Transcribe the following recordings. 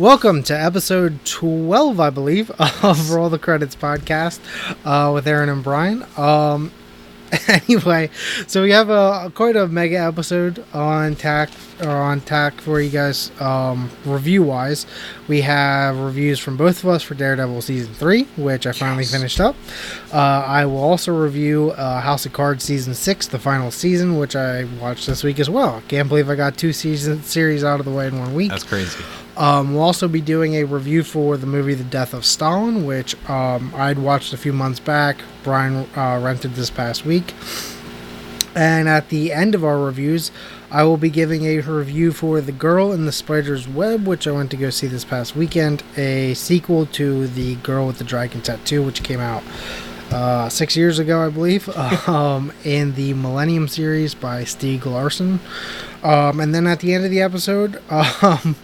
Welcome to episode 12, I believe, of Roll the Credits podcast uh, with Aaron and Brian. Um, anyway, so we have a quite a mega episode on tack or on tack for you guys um, review wise. We have reviews from both of us for Daredevil season three, which I finally finished up. Uh, I will also review uh, House of Cards season six, the final season, which I watched this week as well. Can't believe I got two season series out of the way in one week. That's crazy. Um, we'll also be doing a review for the movie The Death of Stalin, which um, I'd watched a few months back. Brian uh, rented this past week. And at the end of our reviews, I will be giving a review for The Girl in the Spider's Web, which I went to go see this past weekend, a sequel to The Girl with the Dragon Tattoo, which came out uh, six years ago, I believe, um, in the Millennium series by Stieg Larsson. Um, and then at the end of the episode, um,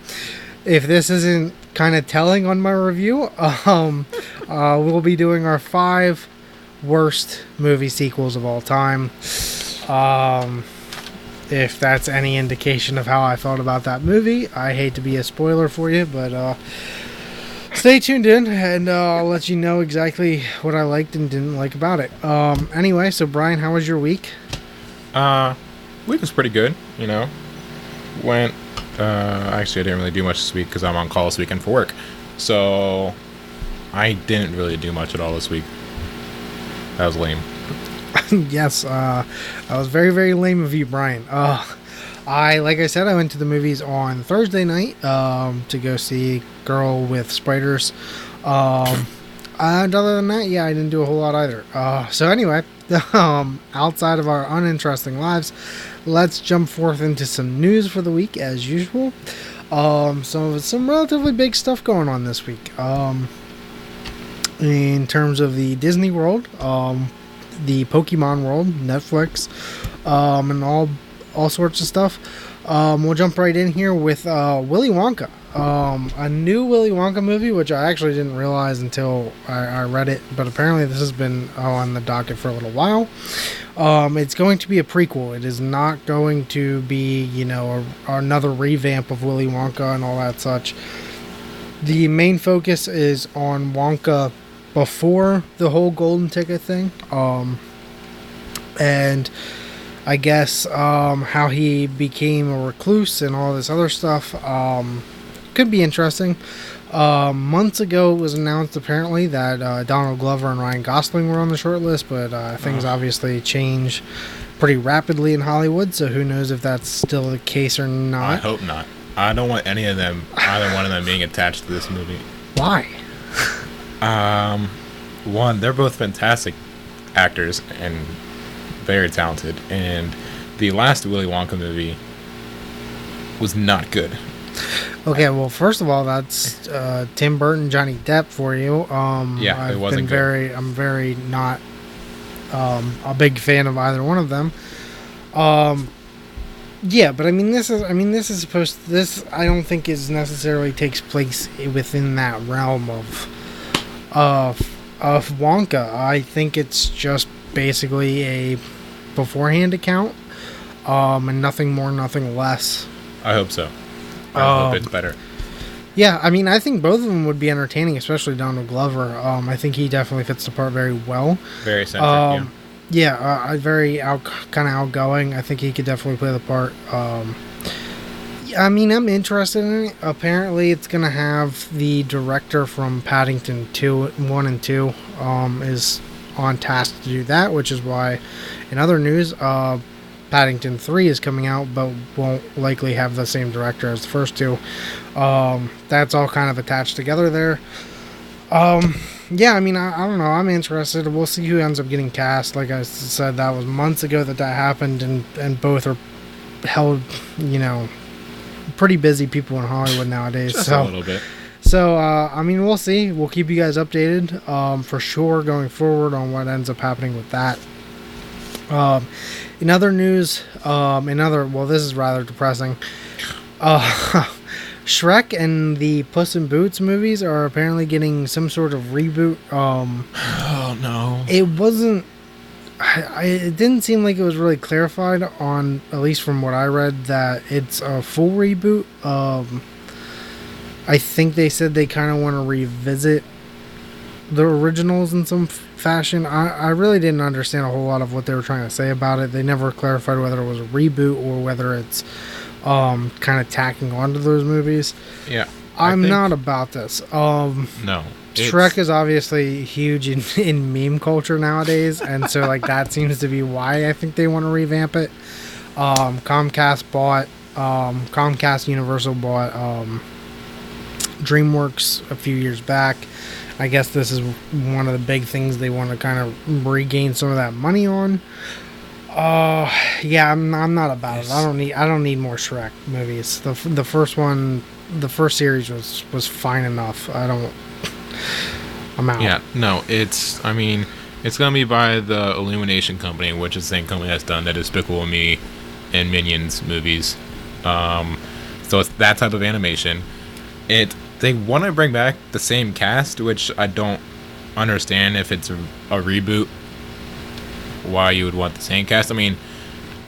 if this isn't kind of telling on my review, um, uh, we'll be doing our five worst movie sequels of all time. Um, if that's any indication of how I felt about that movie, I hate to be a spoiler for you, but uh, stay tuned in and uh, I'll let you know exactly what I liked and didn't like about it. Um, anyway, so Brian, how was your week? Uh, week was pretty good. You know, went. Uh, actually, I didn't really do much this week because I'm on call this weekend for work. So I didn't really do much at all this week. That was lame. yes, uh, that was very, very lame of you, Brian. Uh, I, like I said, I went to the movies on Thursday night um, to go see Girl with Spiders. Um, and other than that, yeah, I didn't do a whole lot either. Uh, so anyway, um, outside of our uninteresting lives, let's jump forth into some news for the week as usual. Um, some some relatively big stuff going on this week. Um, in terms of the Disney World, um, the Pokemon World, Netflix, um, and all all sorts of stuff. Um, we'll jump right in here with uh, Willy Wonka, um, a new Willy Wonka movie, which I actually didn't realize until I, I read it, but apparently this has been on the docket for a little while. Um, it's going to be a prequel. It is not going to be, you know, a, another revamp of Willy Wonka and all that such. The main focus is on Wonka before the whole golden ticket thing. Um, and I guess um, how he became a recluse and all this other stuff um, could be interesting. Um, months ago, it was announced apparently that uh, Donald Glover and Ryan Gosling were on the short list, but uh, things Oh. obviously change pretty rapidly in Hollywood, so who knows if that's still the case or not. I hope not. I don't want any of them, either one of them, being attached to this movie. Why? Um, one, they're both fantastic actors and very talented, and the last Willy Wonka movie was not good. Okay, well, first of all, that's uh, Tim Burton, Johnny Depp for you. Um, Yeah, it I've wasn't been good. very, I'm very not um, a big fan of either one of them. Um, yeah, but I mean, this is, I mean, this is supposed. this I don't think is necessarily takes place within that realm of of of Wonka. I think it's just basically a beforehand account, um, and nothing more, nothing less. I hope so. I Um, hope it's better. Yeah, I mean, I think both of them would be entertaining, especially Donald Glover. Um, I think he definitely fits the part very well. Very centric. Um, yeah, uh, uh, very out, kind of outgoing. I think he could definitely play the part. Um, yeah, I mean, I'm interested in it. Apparently, it's gonna have the director from Paddington two, one and two, um, is on task to do that, which is why, in other news, uh, Paddington three is coming out, but won't likely have the same director as the first two. Um, that's all kind of attached together there. Um, yeah, I mean, I, I don't know. I'm interested. We'll see who ends up getting cast. Like I said, that was months ago that that happened, and and both are held, you know, pretty busy people in Hollywood nowadays. Just so a little bit. so, uh, I mean, we'll see. We'll keep you guys updated um, for sure going forward on what ends up happening with that. Um, in other news, um, in other, well, this is rather depressing. Uh, Shrek and the Puss in Boots movies are apparently getting some sort of reboot. Um, Oh no. it wasn't. I, I, it didn't seem like it was really clarified on, at least from what I read, that it's a full reboot. Um, I think they said they kind of want to revisit the originals in some f- fashion. I, I really didn't understand a whole lot of what they were trying to say about it. They never clarified whether it was a reboot or whether it's um, kind of tacking onto those movies. Yeah. I'm think- not about this. Um, No. Shrek is obviously huge in, in meme culture nowadays, and so like that seems to be why I think they want to revamp it. Um, Comcast bought um, Comcast Universal bought um, DreamWorks a few years back. I guess this is one of the big things they want to kind of regain some of that money on. Uh, yeah, I'm, I'm not about it. I don't need I don't need more Shrek movies. The the first one, the first series was was fine enough. I don't. I'm out. Yeah, no, it's. I mean, it's gonna be by the Illumination Company, which is the same company that's done the Despicable Me and Minions movies. Um, so it's that type of animation. It they want to bring back the same cast, which I don't understand if it's a, a reboot. Why you would want the same cast? I mean,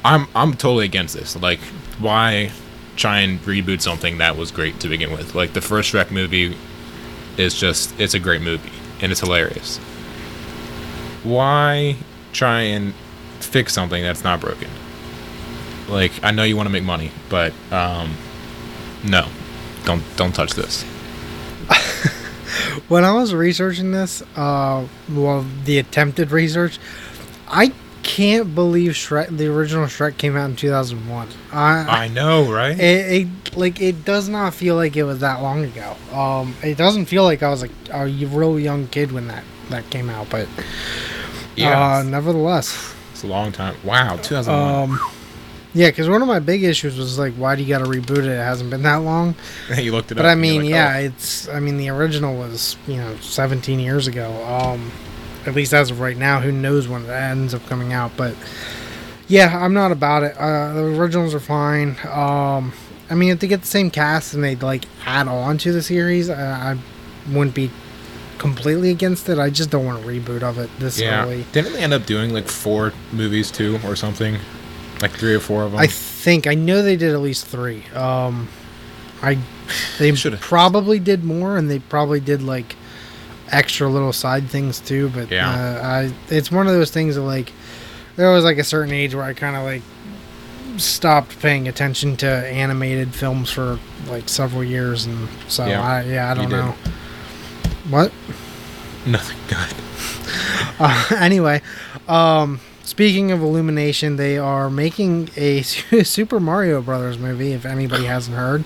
I'm I'm totally against this. Like, why try and reboot something that was great to begin with? Like the first Shrek movie is just it's a great movie and it's hilarious. Why try and fix something that's not broken? Like I know you want to make money, but um no. Don't don't touch this. When I was researching this, uh, well, the attempted research, I can't believe Shrek, the original Shrek, came out in 2001. I, I know, right? it, it like it does not feel like it was that long ago. Um, it doesn't feel like I was like a real young kid when that that came out, but yeah. uh, nevertheless, it's a long time. Wow, 2001. um, yeah, because one of my big issues was like, why do you got to reboot it? It hasn't been that long. you looked it But up. I mean, like, yeah, oh. it's. I mean, the original was you know 17 years ago. Um, at least as of right now, who knows when it ends up coming out? But yeah, I'm not about it. Uh, the originals are fine. Um, I mean, if they get the same cast and they like add on to the series, I, I wouldn't be completely against it. I just don't want a reboot of it this yeah. early. Didn't they end up doing like four movies too, or something? Like three or four of them. I think I know they did at least three. Um, I they Should've- probably did more, and they probably did like extra little side things too. But Yeah. uh, I it's one of those things that like there was like a certain age where I kind of like stopped paying attention to animated films for like several years, and so Yeah, I yeah I don't know what. Nothing good. Uh, anyway, um, speaking of Illumination, they are making a Super Mario Brothers movie. If anybody hasn't heard,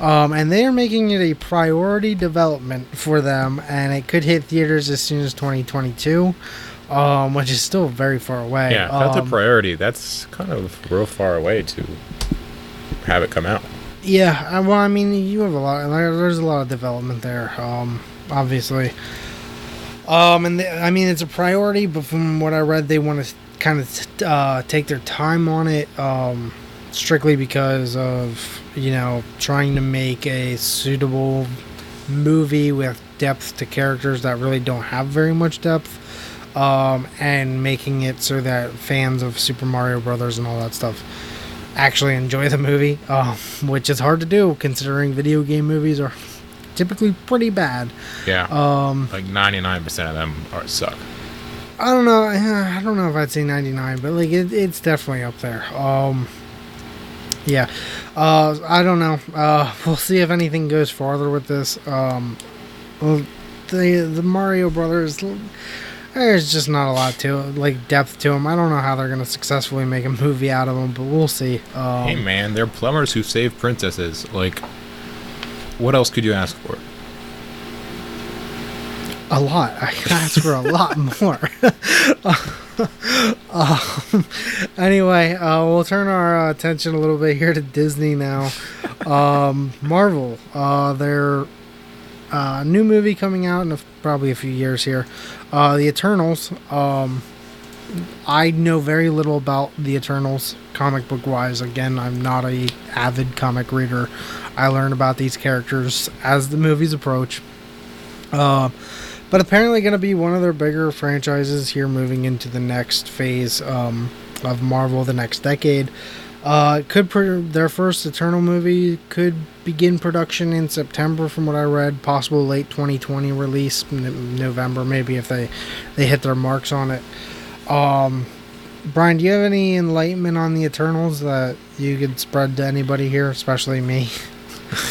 um, and they are making it a priority development for them, and it could hit theaters as soon as 2022, um, which is still very far away. Yeah, that's Um, a priority. That's kind of real far away to have it come out. Yeah, uh, well, I mean, you have a lot. There's a lot of development there, um, obviously. Um, and I mean, it's a priority, but from what I read, they want to kind of uh, take their time on it, um, strictly because of you know trying to make a suitable movie with depth to characters that really don't have very much depth. Um, and making it so that fans of Super Mario Brothers and all that stuff actually enjoy the movie, um, which is hard to do considering video game movies are typically pretty bad. Yeah, Um, like ninety nine percent of them are suck. I don't know. I don't know if I'd say 99, but like it, it's definitely up there. Um, yeah. Uh, I don't know. Uh, we'll see if anything goes farther with this. Um, the the Mario Brothers. There's just not a lot to like depth to them. I don't know how they're gonna successfully make a movie out of them, but we'll see. Um, hey man, they're plumbers who save princesses. Like, what else could you ask for? A lot. I can ask for a lot more. um, anyway, uh, we'll turn our attention a little bit here to Disney now. Um, Marvel, uh, their uh, new movie coming out in a, probably a few years here. Uh, the Eternals. Um, I know very little about the Eternals comic book wise. Again, I'm not a avid comic reader. I learn about these characters as the movies approach. Uh, but apparently going to be one of their bigger franchises here moving into the next phase um, of Marvel, the next decade. Uh, could pr- their first Eternal movie could begin production in September, from what I read. Possible late 2020 release, n- November maybe if they they hit their marks on it. Um, Brian, do you have any enlightenment on the Eternals that you could spread to anybody here, especially me?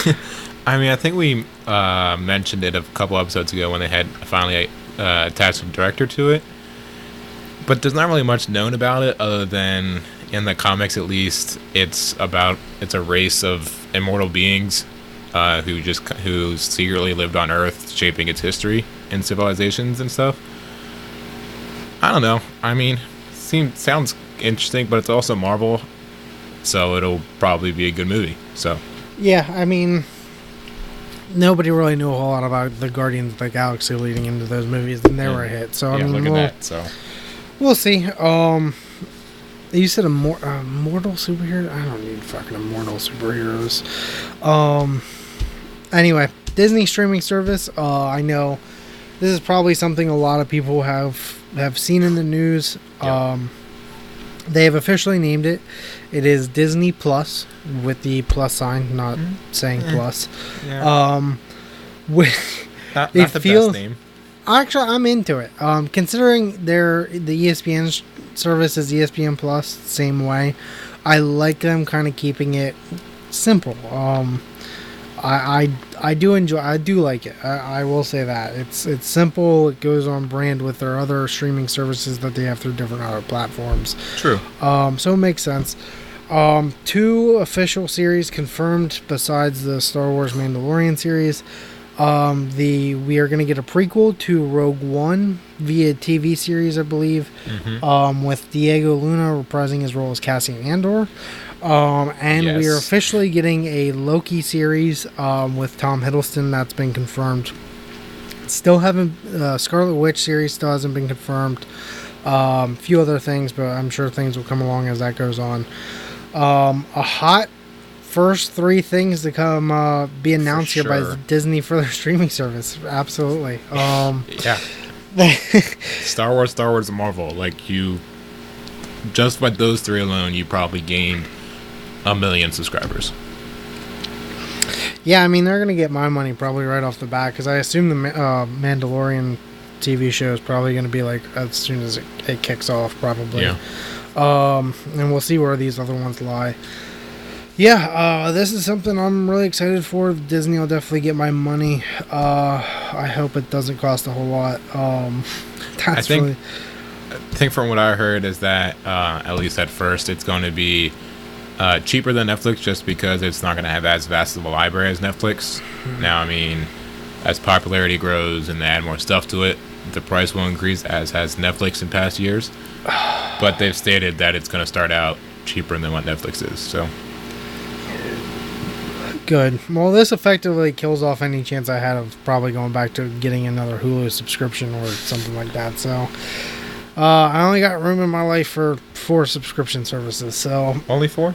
I mean, I think we uh, mentioned it a couple episodes ago when they had finally uh, attached a director to it. But there's not really much known about it other than in the comics, at least, it's about it's a race of immortal beings uh, who just who secretly lived on Earth, shaping its history and civilizations and stuff. I don't know. I mean, seems sounds interesting, but it's also Marvel, so it'll probably be a good movie. So Yeah, I mean, nobody really knew a whole lot about the Guardians of the Galaxy leading into those movies, and they Yeah. were a hit. So I mean, look we'll, at that. So we'll see. Um, you said a mor- uh, mortal superhero? I don't need fucking immortal superheroes. Um, anyway, Disney streaming service. Uh, I know this is probably something a lot of people have have seen in the news. Yeah. Um, they have officially named it. It is Disney Plus with the plus sign, not saying Eh. plus. yeah, Um, with not, it not the feels- best name. actually, I'm into it. Um, considering their the ESPN service is ESPN Plus, same way. I like them kind of keeping it simple. Um, I, I I do enjoy. I do like it. I, I will say that it's it's simple. It goes on brand with their other streaming services that they have through different other platforms. True. Um, so it makes sense. Um, two official series confirmed besides the Star Wars Mandalorian series. Um, the we are going to get a prequel to Rogue One via TV series, I believe, hmm um, with Diego Luna reprising his role as Cassian Andor. Um, and we are officially getting a Loki series um, with Tom Hiddleston. That's been confirmed. Still haven't uh, Scarlet Witch series still hasn't been confirmed. Um, a few other things, but I'm sure things will come along as that goes on. Um, a hot first three things to come uh, be announced here by. Disney for their streaming service. Absolutely. Um, Yeah. Star Wars, Star Wars, and Marvel. Like you, just by those three alone, you probably gained a million subscribers. Yeah, I mean they're gonna get my money probably right off the bat because I assume the uh, Mandalorian TV show is probably gonna be like as soon as it, it kicks off, probably. Yeah. Um, and we'll see where these other ones lie. Yeah, uh, this is something I'm really excited for. Disney will definitely get my money. Uh, I hope it doesn't cost a whole lot. Um, that's think- really I think from what I heard is that uh, at least at first it's going to be uh, cheaper than Netflix just because it's not going to have as vast of a library as Netflix. Now, I mean, as popularity grows and they add more stuff to it, the price will increase as has Netflix in past years. But they've stated that it's going to start out cheaper than what Netflix is. So Good. Well, this effectively kills off any chance I had of probably going back to getting another Hulu subscription or something like that. So, uh, I only got room in my life for four subscription services. So, only four.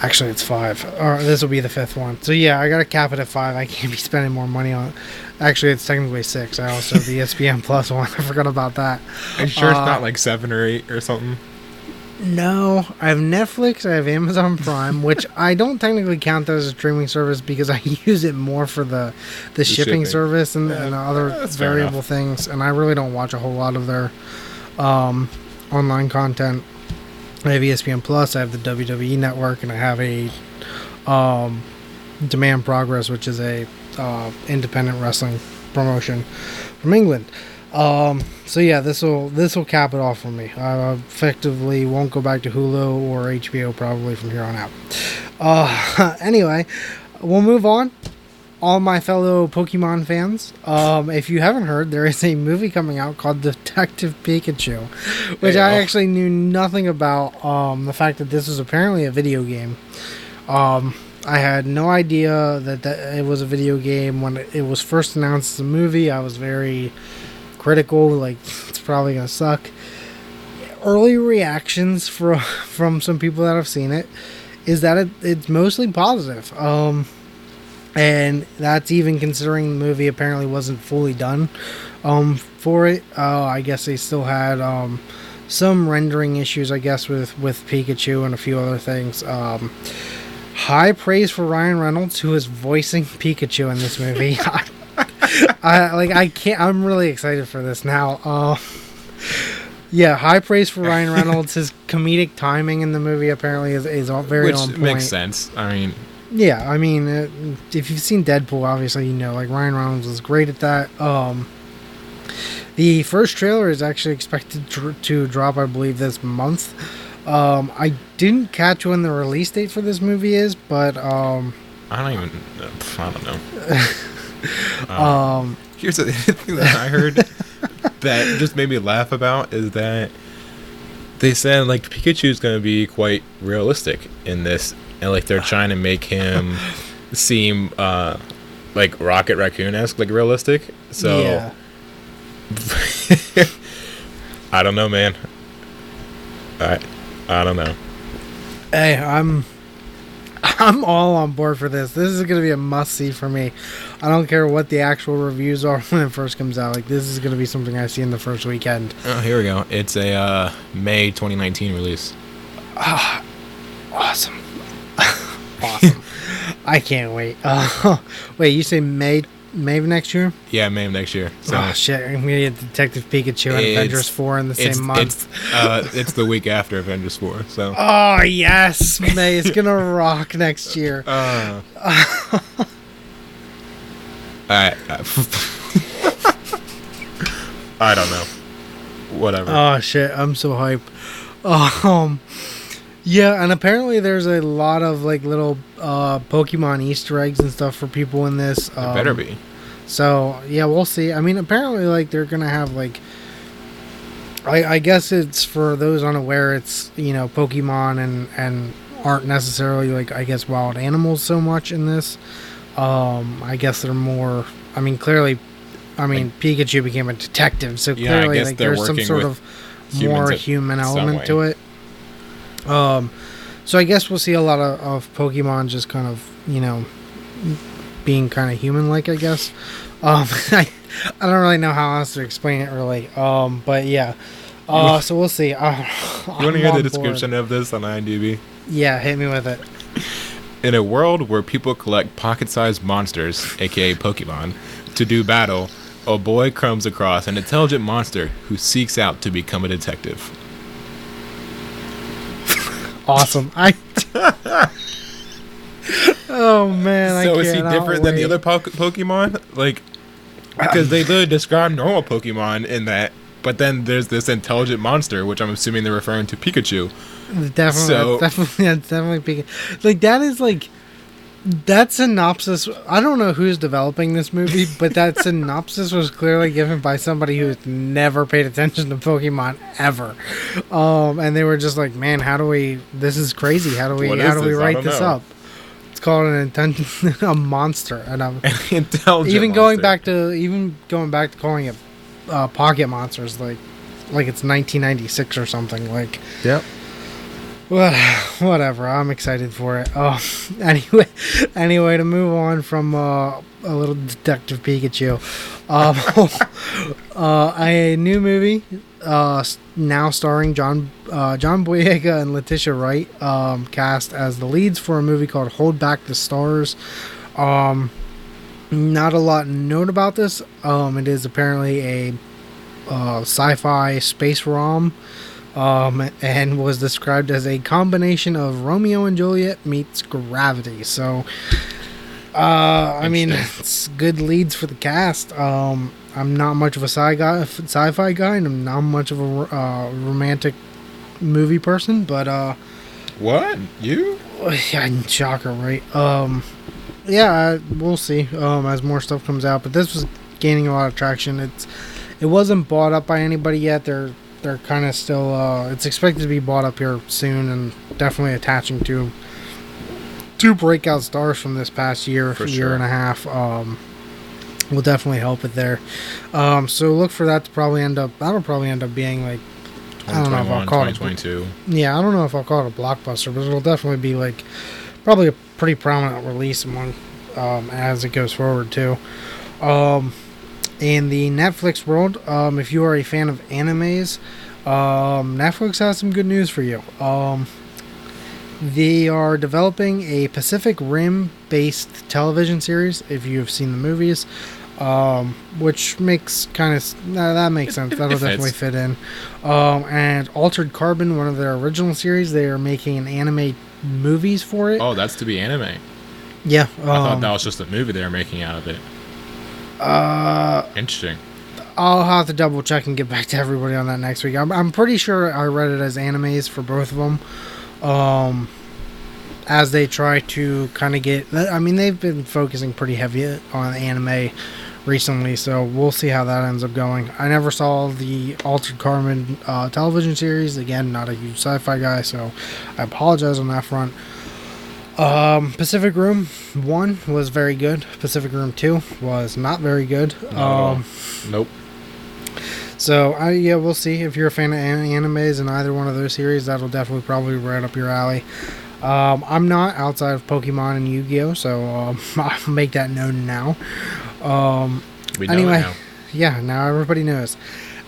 actually, it's five. Or this will be the fifth one. So, yeah, I got to cap it at five. I can't be spending more money on it. Actually, it's technically six. I also have the ESPN Plus one. I forgot about that. Are you sure it's Uh, not like seven or eight or something? No, I have Netflix. I have Amazon Prime, which I don't technically count that as a streaming service because I use it more for the the, shipping, shipping. service and, Yeah, and other variable things. And I really don't watch a whole lot of their um, online content. I have ESPN Plus. I have the WWE Network, and I have a um, Demand Progress, which is a uh, independent wrestling promotion from England. Um, so yeah, this will this will cap it off for me. I effectively won't go back to Hulu or HBO probably from here on out. Uh, anyway, we'll move on. All my fellow Pokemon fans, um, if you haven't heard, there is a movie coming out called Detective Pikachu, which I actually knew nothing about. Um, the fact that this was apparently a video game. Um, I had no idea that, that it was a video game when it, it was first announced as a movie. I was very critical, like it's probably gonna suck. Early reactions from from some people that have seen it is that it, it's mostly positive. Um, and that's even considering the movie apparently wasn't fully done um, for it. Uh, I guess they still had um, some rendering issues, I guess, with with Pikachu and a few other things. Um, high praise for Ryan Reynolds, who is voicing Pikachu in this movie. I like. I can't. I'm really excited for this now. Uh, yeah, high praise for Ryan Reynolds. His comedic timing in the movie apparently is, is all very Which on point. makes sense. I mean, Yeah, I mean, uh, if you've seen Deadpool, obviously you know like Ryan Reynolds was great at that. Um, the first trailer is actually expected to, to drop, I believe, this month. Um, I didn't catch when the release date for this movie is, but um, I don't even. I don't know. Um, um, Here's the thing that I heard that just made me laugh about is that they said like Pikachu's gonna be quite realistic in this, and like they're trying to make him seem uh like Rocket Raccoon esque, like realistic. So yeah, I don't know, man. I I don't know. hey, I'm I'm all on board for this. This is gonna be a must see for me. I don't care what the actual reviews are when it first comes out. Like this is gonna be something I see in the first weekend. Oh, here we go. It's a uh, May 2019 release. Ah, Awesome. awesome. I can't wait. Uh, wait, you say May May of next year? Yeah, May of next year. So oh shit! I'm gonna get Detective Pikachu and It's- Avengers Four in the same it's month. it's uh, it's the week after Avengers 4. So. oh yes, May is gonna rock next year. Uh, I, I don't know. Whatever. Oh shit! I'm so hype. Um, yeah, and apparently there's a lot of like little uh Pokemon Easter eggs and stuff for people in this. Um, better be. So yeah, we'll see. I mean, apparently, like they're gonna have like, I, I guess it's for those unaware. It's you know Pokemon and and aren't necessarily like I guess wild animals so much in this. Um, I guess they're more. I mean, clearly, I mean Pikachu became a detective, so Yeah, clearly like there's some sort of more human element to it. Um, so I guess we'll see a lot of, of Pokemon just kind of you know being kind of human like I guess. Um, I, I don't really know how else to explain it really. Um, but yeah. Uh, so we'll see. Uh, You want to hear the description of this on IMDb? Yeah, hit me with it. In a world where people collect pocket-sized monsters, aka Pokemon, to do battle, a boy comes across an intelligent monster who seeks out to become a detective. Awesome. I. oh man, so is he different than the other po- Pokemon? Like, because they literally describe normal Pokemon in that, but then there's this intelligent monster, which I'm assuming they're referring to Pikachu. Definitely, So- definitely, definitely Pikachu. Like that is like that synopsis. I don't know who's developing this movie, but that synopsis was clearly given by somebody who's never paid attention to Pokemon ever. Um, and they were just like, "Man, how do we? This is crazy. How do we? how do we this? I write this know." up?" It's called an intelligent a monster, and I'm intelligent. even going monster. back to even going back to calling it uh, pocket monsters, like like it's 1996 or something. Like Yep. what, whatever. I'm excited for it. Oh, anyway, anyway, to move on from uh, a little Detective Pikachu, um, uh, a new movie uh, now starring John uh, John Boyega and Letitia Wright, um, cast as the leads for a movie called Hold Back the Stars. Um, not a lot known about this. Um, it is apparently a uh, sci-fi space rom um, and was described as a combination of Romeo and Juliet meets Gravity. So, uh, I mean, it's good leads for the cast. Um, I'm not much of a sci guy, sci-fi guy, and I'm not much of a uh, romantic movie person. But uh, What? You? yeah, shocker, right? Um, yeah, we'll see um, as more stuff comes out. But this was gaining a lot of traction. It's it wasn't bought up by anybody yet. They're they're kind of still. Uh, it's expected to be bought up here soon, and definitely attaching to two breakout stars from this past year, For year sure. and a half. Um, will definitely help it there. Um, so look for that to probably end up. That'll probably end up being like I don't know if I'll call it- 2022. yeah, I don't know if I'll call it a blockbuster, but it'll definitely be like probably a pretty prominent release among um, as it goes forward too. Um, in the Netflix world, um, if you are a fan of animes, Um, Netflix has some good news for you. Um, they are developing a Pacific Rim based television series, if you've seen the movies, um, which makes kind of nah, that makes sense. That'll It fits. definitely fit in. Um, and Altered Carbon, one of their original series, they are making an anime movies for it. Oh, that's to be anime. yeah. I thought um, that was just a movie they were making out of it. uh, Interesting. I'll have to double check and get back to everybody on that next week. I'm, I'm pretty sure I read it as animes for both of them. Um, as they try to kind of get, I mean, they've been focusing pretty heavy on anime recently, so we'll see how that ends up going. I never saw the Altered Carbon uh, television series. Again, not a huge sci-fi guy, so I apologize on that front. Um, Pacific Rim one was very good. Pacific Rim two was not very good. Not um, Nope. So I yeah, we'll see if you're a fan of animes in either one of those series. That'll definitely probably right up your alley. Um, I'm not outside of Pokemon and Yu-Gi-Oh, so um, I'll make that known now. Um, We know anyway, now. yeah, now everybody knows.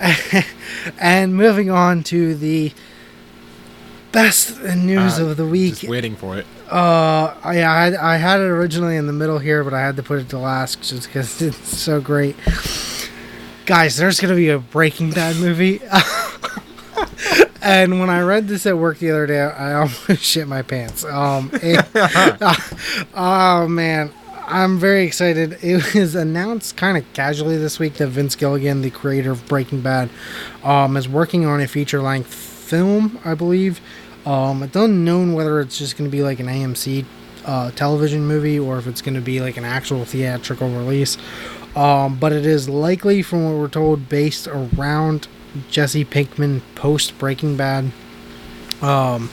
and moving on to the best news Uh, of the week. Just waiting for it. Uh, I, I had I had it originally in the middle here, but I had to put it to last just because it's so great. Guys, there's gonna be a Breaking Bad movie, and when I read this at work the other day, I almost shit my pants. Um, it- oh man, I'm very excited. It was announced kind of casually this week that Vince Gilligan, the creator of Breaking Bad, um, is working on a feature-length film, I believe. Um, it's unknown whether it's just going to be like an AMC uh, television movie or if it's going to be like an actual theatrical release. Um, but it is likely, from what we're told, based around Jesse Pinkman post Breaking Bad. Um,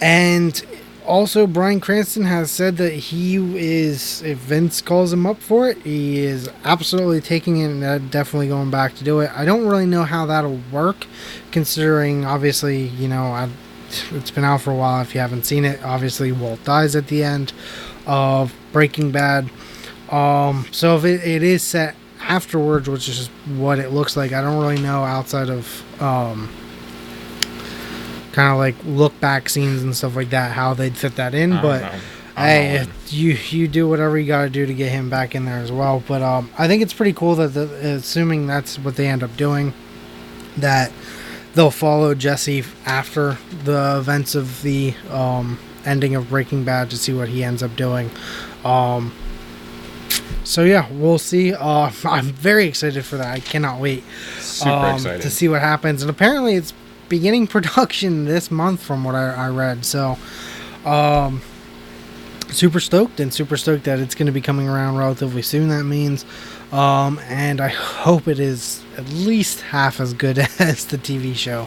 and also, Bryan Cranston has said that he is, if Vince calls him up for it, he is absolutely taking it and definitely going back to do it. I don't really know how that'll work, considering obviously, you know, I, it's been out for a while. If you haven't seen it, obviously Walt dies at the end of Breaking Bad. Um, so if it, it is set afterwards, which is what it looks like, I don't really know outside of um, kind of like look back scenes and stuff like that how they'd fit that in. I But. Hey, you you do whatever you got to do to get him back in there as well. But um, I think it's pretty cool that the, assuming that's what they end up doing, that they'll follow Jesse after the events of the um, ending of Breaking Bad to see what he ends up doing. Um, so yeah, we'll see. Uh, I'm very excited for that. I cannot wait super um, to see what happens. And apparently, it's beginning production this month, from what I, I read. So, um, super stoked and super stoked that it's going to be coming around relatively soon. That means, um, and I hope it is at least half as good as the TV show.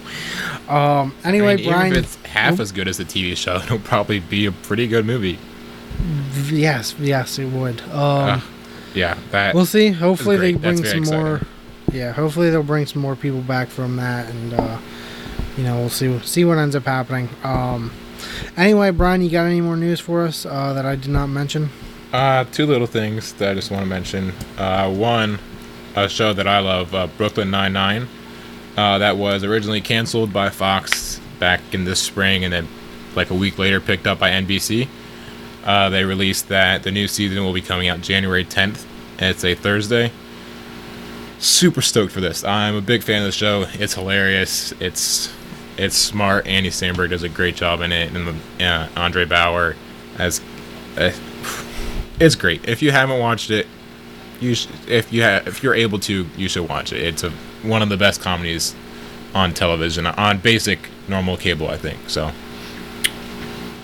Um, I anyway, mean, Brian. if it's half as good as the TV show, it'll probably be a pretty good movie. Yes, yes, it would. Um, Uh, yeah, that. we'll see. Hopefully, they bring some more. Yeah, hopefully they'll bring some more people back from that, and uh, you know we'll see see what ends up happening. Um, anyway, Brian, you got any more news for us uh, that I did not mention? Uh, two little things that I just want to mention. Uh, one, a show that I love, uh, Brooklyn Nine Nine, uh, that was originally canceled by Fox back in this spring, and then like a week later picked up by NBC. Uh, they released that the new season will be coming out January 10th, and it's a Thursday. Super stoked for this. I'm a big fan of the show. It's hilarious. It's it's smart. Andy Samberg does a great job in it, and uh, Andre Braugher as uh, it's great. If you haven't watched it, you sh- if you have if you're able to, you should watch it. It's a one of the best comedies on television on basic normal cable, I think. So,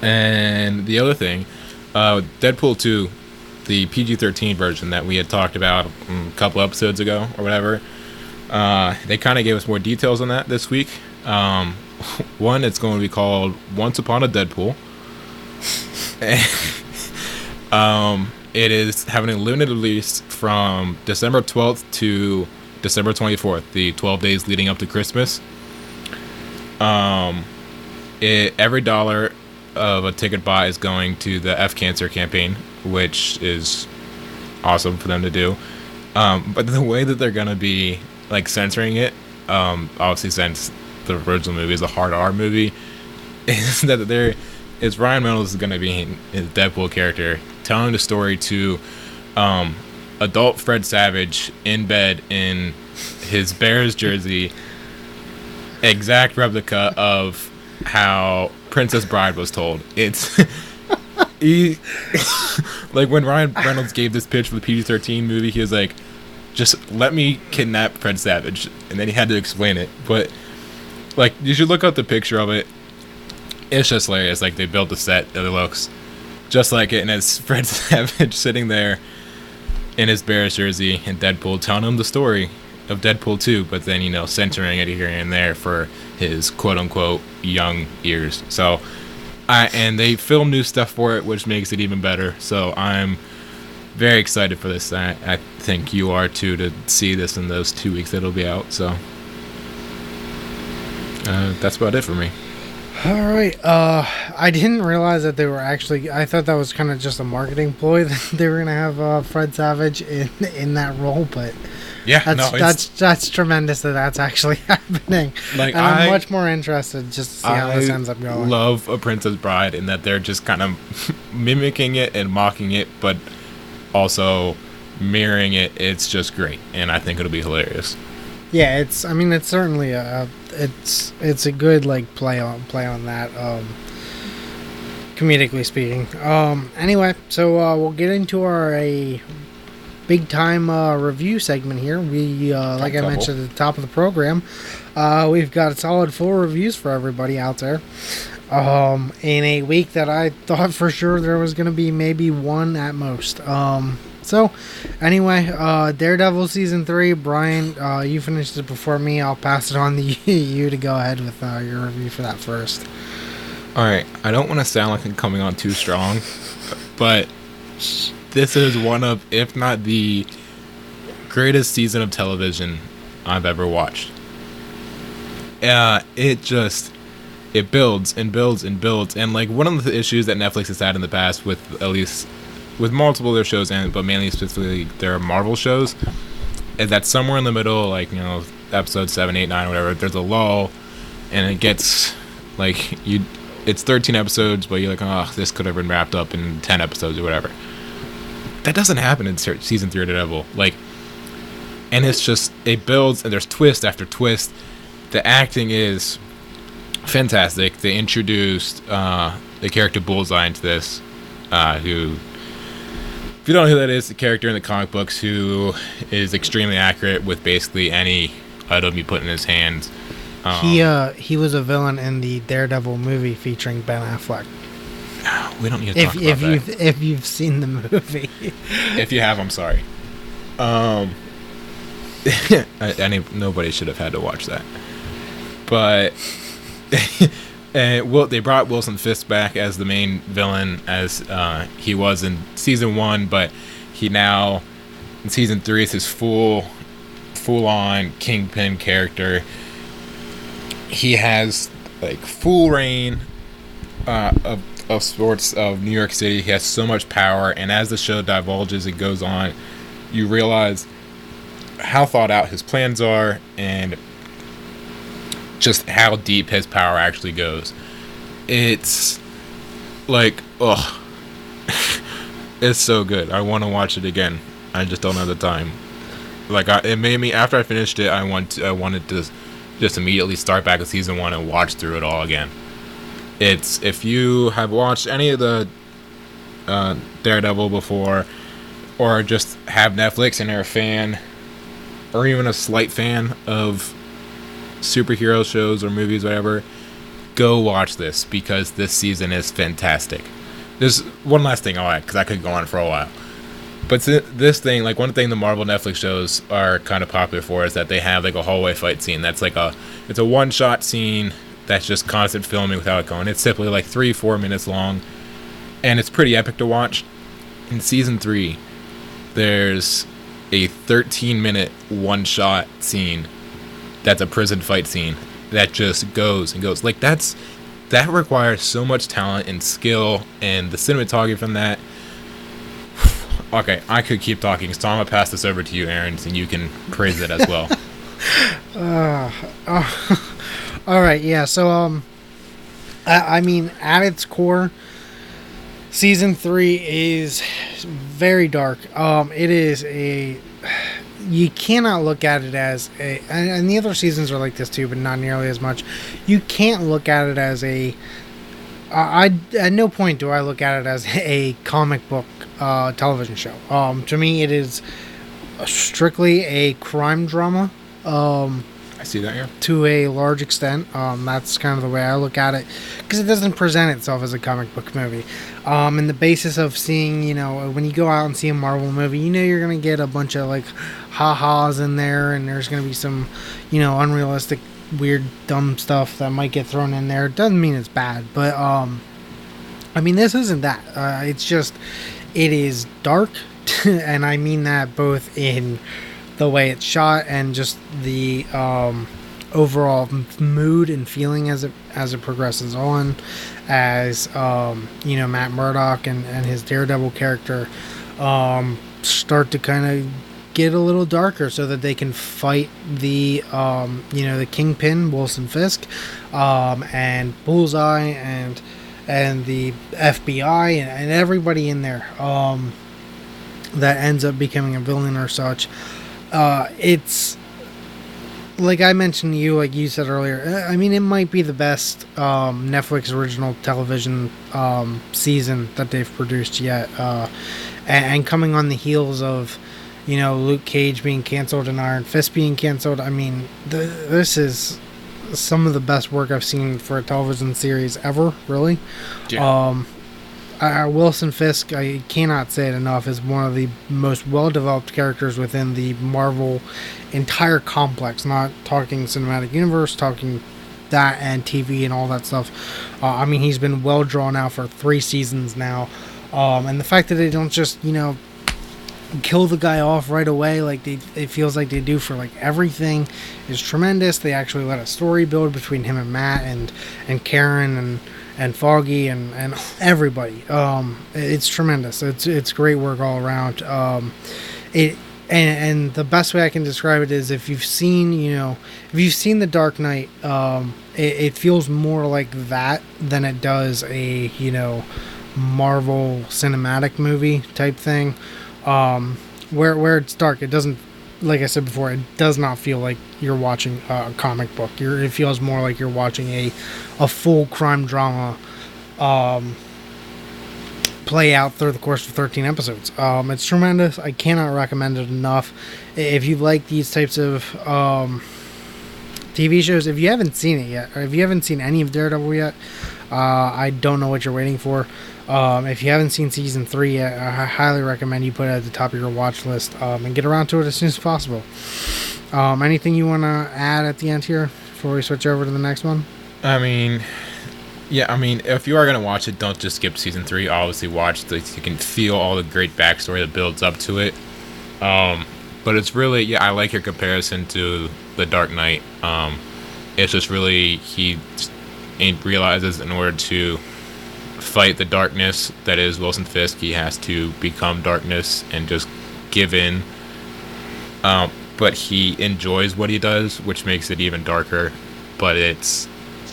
and the other thing, uh, Deadpool two, the PG-13 version that we had talked about a couple episodes ago or whatever. Uh, they kind of gave us more details on that this week. Um, one, it's going to be called Once Upon a Deadpool. Um, it is having a limited release from December 12th to December 24th, the 12 days leading up to Christmas. Um, it, every dollar of a ticket buy is going to the F Cancer campaign, which is awesome for them to do. Um, but the way that they're gonna be like censoring it um, obviously since the original movie is a hard R movie, is that there is Ryan Reynolds is to be his Deadpool character telling the story to um, adult Fred Savage in bed in his Bears jersey, exact replica of how Princess Bride was told. It's he like when Ryan Reynolds gave this pitch for the PG thirteen movie, he was like, "Just let me kidnap Fred Savage," and then he had to explain it. But like, you should look up the picture of it. It's just hilarious. Like they built the set, that it looks just like it, and it's Fred Savage sitting there in his Bears jersey and Deadpool telling him the story of Deadpool 2, but then, you know, centering it here and there for his quote unquote young ears. So, I, and they film new stuff for it, which makes it even better. So, I'm very excited for this. I, I think you are too to see this in those two weeks that it'll be out. So, uh, that's about it for me. All right. Uh, I didn't realize that they were actually. I thought that was kind of just a marketing ploy that they were gonna have uh, Fred Savage in in that role, but Yeah, that's no, that's that's tremendous that that's actually happening. Like, and I'm I- much more interested just to see how this ends up going. love A Princess Bride in that they're just kind of mimicking it and mocking it, but also mirroring it. It's just great, and I think it'll be hilarious. yeah, it's. I mean, it's certainly a. a- It's it's a good like play on play on that. Um, comedically speaking. Um. Anyway, so uh, we'll get into our a big time uh, review segment here. We uh, like I mentioned at the top of the program, uh, we've got solid full reviews for everybody out there. Um, in a week that I thought for sure there was going to be maybe one at most. Um, so anyway, uh, Daredevil season three. Brian, uh, you finished it before me. I'll pass it on to you to go ahead with uh, your review for that first. All right, I don't want to sound like I'm coming on too strong, but this is one of, if not the greatest season of television I've ever watched. Uh, it just it builds and builds and builds, and like one of the issues that Netflix has had in the past with at least with multiple of their shows and but mainly specifically their Marvel shows is that somewhere in the middle, like you know, episode seven, eight, nine, whatever, there's a lull, and it gets like you, it's 13 episodes, but you're like, oh, this could have been wrapped up in 10 episodes or whatever. That doesn't happen in season three of Daredevil. Like, and it's just it builds and there's twist after twist. The acting is fantastic. They introduced uh, the character Bullseye into this, uh, who if you don't know who that is, the character in the comic books who is extremely accurate with basically any item you put in his hands. Um, he uh he was a villain in the Daredevil movie featuring Ben Affleck. we don't need to If talk about if that. you've if you've seen the movie, if you have, I'm sorry. Um, I, nobody should have had to watch that. But and well, they brought Wilson Fisk back as the main villain, as uh, he was in season one, but he now in season three is his full, full on kingpin character. He has like full reign uh, of of sports of New York City. He has so much power, and as the show divulges it goes on, you realize how thought out his plans are and just how deep his power actually goes. It's like, ugh, it's so good. I want to watch it again. I just don't have the time. Like, I, it made me after I finished it. I want to, I wanted to just immediately start back at season one and watch through it all again it's if you have watched any of the uh, Daredevil before, or just have Netflix and are a fan, or even a slight fan of superhero shows or movies, whatever, go watch this because this season is fantastic. There's one last thing I'll add because I could go on for a while. But this thing, like one thing the Marvel Netflix shows are kind of popular for is that they have like a hallway fight scene. That's like a, it's a one shot scene that's just constant filming without it going. It's typically like three, four minutes long, and it's pretty epic to watch. In season three, there's a 13 minute one shot scene that's a prison fight scene that just goes and goes. Like that's that requires so much talent and skill and the cinematography from that. Okay, I could keep talking, so I'm gonna pass this over to you, Aaron, and you can praise it as well. Uh, uh, all right, yeah. So, um, I, I mean, at its core, season three is very dark. Um, it is a you cannot look at it as a and, and the other seasons are like this too, but not nearly as much. You can't look at it as a I, at no point do I look at it as a comic book uh, television show. Um, to me, it is strictly a crime drama. Um, see that. To a large extent, um, that's kind of the way I look at it, because it doesn't present itself as a comic book movie. Um, and the basis of seeing, you know, when you go out and see a Marvel movie, you know you're gonna get a bunch of like ha-has in there, and there's gonna be some, you know, unrealistic, weird, dumb stuff that might get thrown in there. Doesn't mean it's bad, but um, I mean this isn't that. Uh, it's just, it is dark, and I mean that both in the way it's shot and just the um, overall mood and feeling as it as it progresses on as um, you know Matt Murdock and, and his Daredevil character um, start to kind of get a little darker so that they can fight the um, you know the Kingpin Wilson Fisk um, and Bullseye and and the FBI and, and everybody in there um, that ends up becoming a villain or such uh, it's like I mentioned to you, like you said earlier. Uh, I mean, it might be the best um, Netflix original television um, season that they've produced yet, uh, and, and, coming on the heels of, you know, Luke Cage being canceled and Iron Fist being canceled. I mean, the, this is some of the best work I've seen for a television series ever. Really. Yeah. Um, uh, Wilson Fisk, I cannot say it enough, is one of the most well developed characters within the Marvel entire complex. Not talking cinematic universe, talking that and TV and all that stuff. Uh, I mean, he's been well drawn out for three seasons now. Um, and the fact that they don't just, you know, kill the guy off right away like they it feels like they do for like everything is tremendous they actually let a story build between him and matt and and karen and and Foggy and, and everybody. Um, it's tremendous. It's it's great work all around. Um, it and, and the best way I can describe it is if you've seen you know if you've seen The Dark Knight, um, it, it feels more like that than it does a you know Marvel cinematic movie type thing. Um, where where it's dark, it doesn't like I said before, it does not feel like you're watching a comic book. You're, it feels more like you're watching a, a full crime drama um, play out through the course of 13 episodes. Um, it's tremendous. I cannot recommend it enough. If you like these types of um, TV shows, if you haven't seen it yet, or if you haven't seen any of Daredevil yet, uh, I don't know what you're waiting for. Um, if you haven't seen season three yet, I highly recommend you put it at the top of your watch list um, and get around to it as soon as possible. Um, anything you want to add at the end here before we switch over to the next one? I mean, yeah, I mean, if you are gonna watch it, don't just skip season three. Obviously, watch the, you can feel all the great backstory that builds up to it. Um, but it's really, yeah, I like your comparison to the Dark Knight. Um, it's just really he realizes in order to fight the darkness that is Wilson Fisk. He has to become darkness and just give in. Um, but he enjoys what he does, which makes it even darker. But it's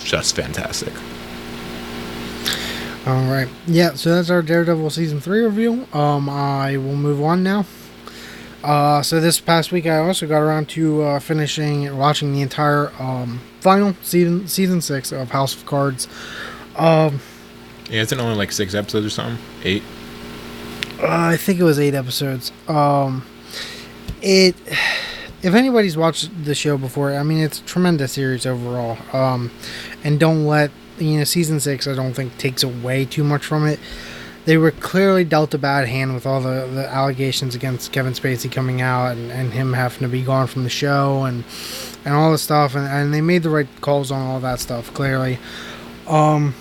just fantastic. All right, yeah. So that's our Daredevil season three review. Um, I will move on now. Uh, so this past week, I also got around to uh, finishing watching the entire um, final season season six of House of Cards. Um, yeah, isn't only like six episodes or something? Eight. Uh, I think it was eight episodes. Um, it. If anybody's watched the show before, I mean, it's a tremendous series overall. Um, and don't let you know season six. I don't think takes away too much from it. They were clearly dealt a bad hand with all the, the allegations against Kevin Spacey coming out and, and him having to be gone from the show and and all the stuff and, and they made the right calls on all that stuff clearly. Um,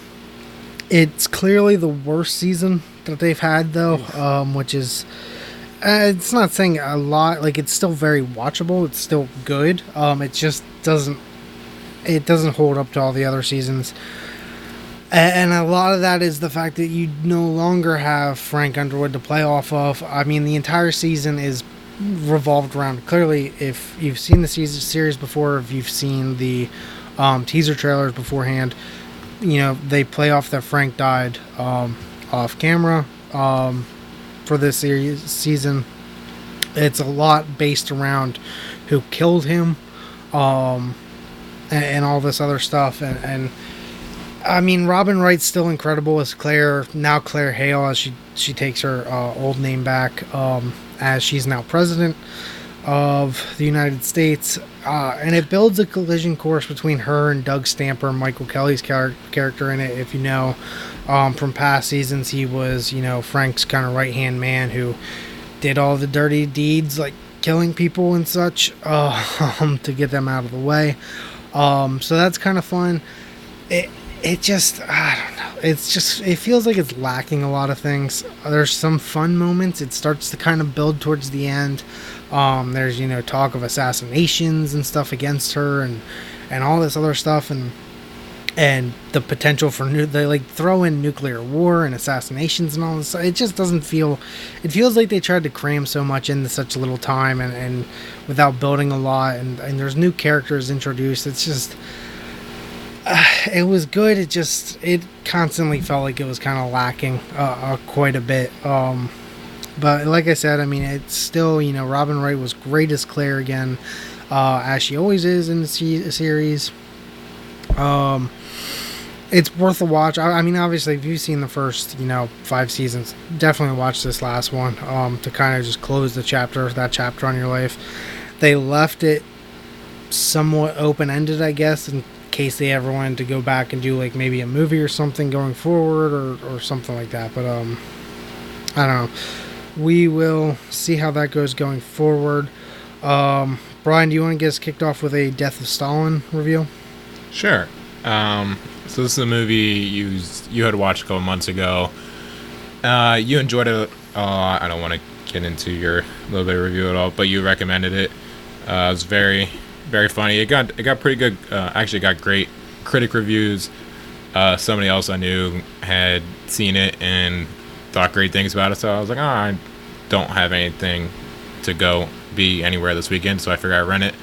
it's clearly the worst season that they've had, though, um, which is. Uh, it's not saying a lot. Like it's still very watchable. It's still good. Um, it just doesn't. It doesn't hold up to all the other seasons. And a lot of that is the fact that you no longer have Frank Underwood to play off of. I mean, the entire season is revolved around. Clearly, if you've seen the season series before, if you've seen the um, teaser trailers beforehand, you know they play off that Frank died um, off camera um, for this series season. It's a lot based around who killed him, um, and, and all this other stuff, and, and I mean Robin Wright's still incredible as Claire now Claire Hale as she she takes her uh, old name back um, as she's now president of the United States, uh, and it builds a collision course between her and Doug Stamper, Michael Kelly's char- character in it. If you know um, from past seasons, he was you know Frank's kind of right hand man who did all the dirty deeds like killing people and such uh, to get them out of the way. Um, so that's kind of fun. It it just I don't know. It's just it feels like it's lacking a lot of things. There's some fun moments. It starts to kind of build towards the end. Um, there's you know talk of assassinations and stuff against her and and all this other stuff and and the potential for new they like throw in nuclear war and assassinations and all this it just doesn't feel it feels like they tried to cram so much into such little time and, and without building a lot and, and there's new characters introduced it's just uh, it was good it just it constantly felt like it was kind of lacking uh, uh, quite a bit um but like I said, I mean, it's still, you know, Robin Wright was great as Claire again, uh, as she always is in the se- series. Um, it's worth a watch. I, I, mean, obviously, if you've seen the first, you know, five seasons, definitely watch this last one um, to kind of just close the chapter, that chapter on your life. They left it somewhat open ended, I guess, in case they ever wanted to go back and do like maybe a movie or something going forward or, or something like that. But um, I don't know we will see how that goes going forward. Um, Brian, do you want to get us kicked off with a Death of Stalin review? Sure. Um, so this is a movie you you had watched a couple months ago. Uh, you enjoyed it. Uh, I don't want to get into your little bit of review at all, but you recommended it. Uh, it was very very funny. It got it got pretty good. Uh, actually, got great critic reviews. Uh, somebody else I knew had seen it and thought great things about it. So I was like, oh, I don't have anything to go be anywhere this weekend, so I figured I'd rent it.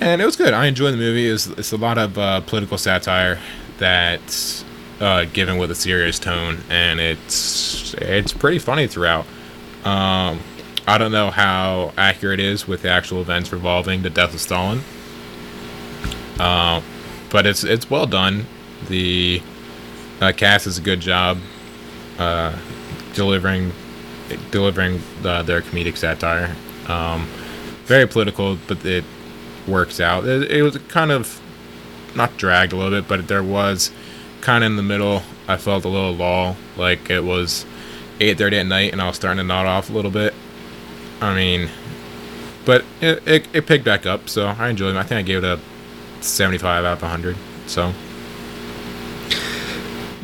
And it was good. I enjoyed the movie. It's, it's a lot of uh, political satire that's uh, given with a serious tone, and it's it's pretty funny throughout. Um, I don't know how accurate it is with the actual events revolving the death of Stalin, uh, but it's it's well done. The uh, cast does a good job uh, delivering delivering the, their comedic satire. Um, very political, but it works out. It, it, was kind of not dragged a little bit, but there was kind of in the middle. I felt a little lull, like it was 8:30 at night, and I was starting to nod off a little bit. I mean, but it, it, it picked back up, so I enjoyed it. I think I gave it a 75 out of 100. So.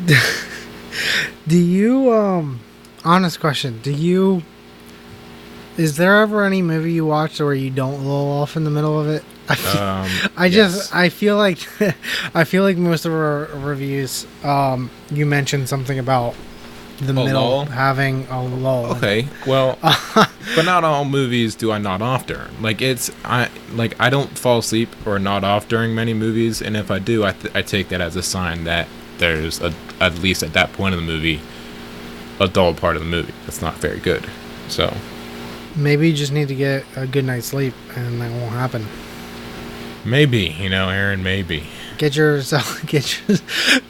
Do you um honest question, do you is there ever any movie you watch where you don't lull off in the middle of it? I, feel, um, I just yes. I feel like I feel like most of our reviews um you mentioned something about the a middle lull? having a lull. Okay, well, but not all movies do I nod off during. Like it's I like I don't fall asleep or nod off during many movies, and if I do, I th- I take that as a sign that there's a, at least at that point in the movie a dull part of the movie that's not very good. So maybe you just need to get a good night's sleep and that won't happen. Maybe, you know, Aaron, maybe. Get yourself get your,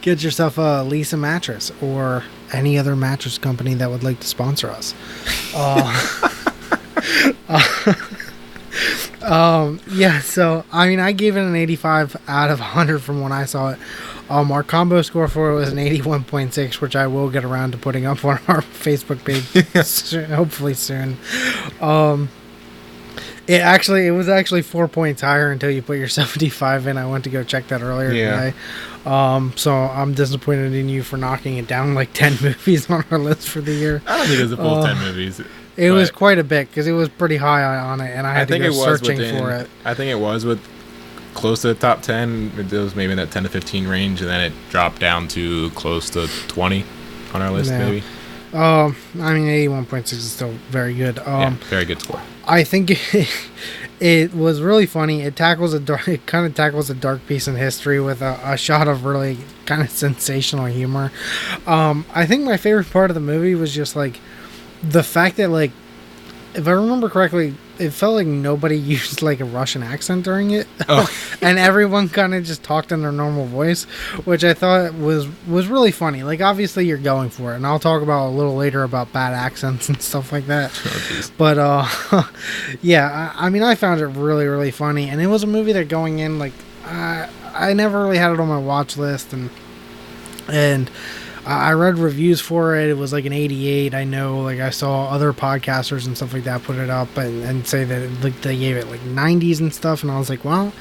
get yourself a Leesa mattress or any other mattress company that would like to sponsor us. Uh, uh, um, yeah, so I mean, I gave it an 85 out of 100 from when I saw it. Um, our combo score for it was an 81.6, which I will get around to putting up on our Facebook page, soon, hopefully soon. Um, it actually it was actually four points higher until you put your 75 in. I went to go check that earlier yeah. today. Um, so I'm disappointed in you for knocking it down like 10 movies on our list for the year. I don't think it was a full uh, 10 movies. It was quite a bit because it was pretty high on it, and I had I to go searching within, for it. I think it was with close to the top 10. It was maybe in that 10 to 15 range, and then it dropped down to close to 20 on our list, yeah. maybe. Um, I mean, eighty-one point six is still very good. Um, yeah, very good score. I think it, it was really funny. It tackles a dark, it kind of tackles a dark piece in history with a, a shot of really kind of sensational humor. Um, I think my favorite part of the movie was just like the fact that like, if I remember correctly, it felt like nobody used like a Russian accent during it, Oh. and everyone kind of just talked in their normal voice, which I thought was was really funny. Like obviously you're going for it, and I'll talk about a little later about bad accents and stuff like that. Oh. But uh, yeah, I, I mean, I found it really, really funny, and it was a movie that going in like I I never really had it on my watch list, and and I read reviews for it. It was like an 88. I know, like I saw other podcasters and stuff like that put it up and, and say that it, like they gave it like 90s and stuff, and I was like, well.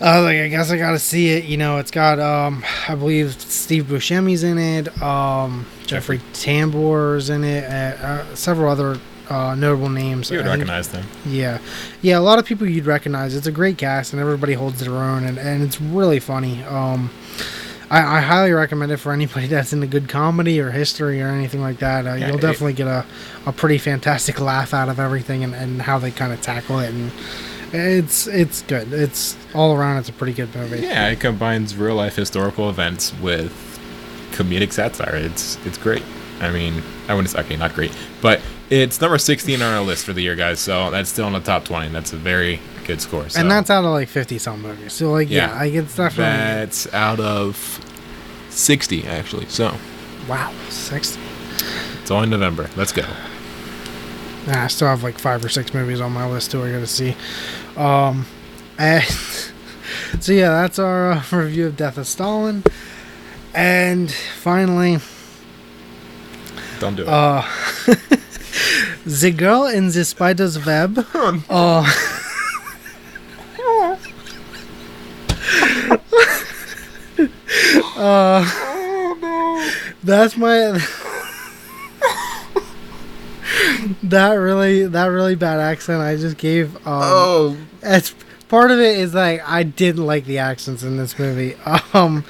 I was like, I guess I gotta see it. You know, it's got, um, I believe Steve Buscemi's in it, um, Jeffrey Tambor's in it, uh, uh, several other uh, notable names. You would recognize them. yeah, yeah, a lot of people you'd recognize. It's a great cast, and everybody holds their own, and, and it's really funny. Um, I, I highly recommend it for anybody that's into good comedy or history or anything like that. Uh, Yeah, you'll it- definitely get a, a pretty fantastic laugh out of everything and, and how they kind of tackle it, and it's it's good. It's all around. It's a pretty good movie. Yeah, it combines real life historical events with comedic satire. It's it's great. I mean, I wouldn't say okay, not great, but it's number 16 on our list for the year, guys. So that's still in the top 20. That's a very good score. So And that's out of like fifty some movies. So like yeah, Yeah. I it's definitely that's out of 60 actually. So wow sixty. it's only November. Let's go. Nah, I still have like five or six movies on my list too. I gotta see. Um, and so yeah, that's our uh, review of Death of Stalin. And finally, Don't do it. uh, the girl in the spider's web. Uh, uh, that's my. that really, that really bad accent I just gave. Um, oh, it's part of it is like I didn't like the accents in this movie. Um,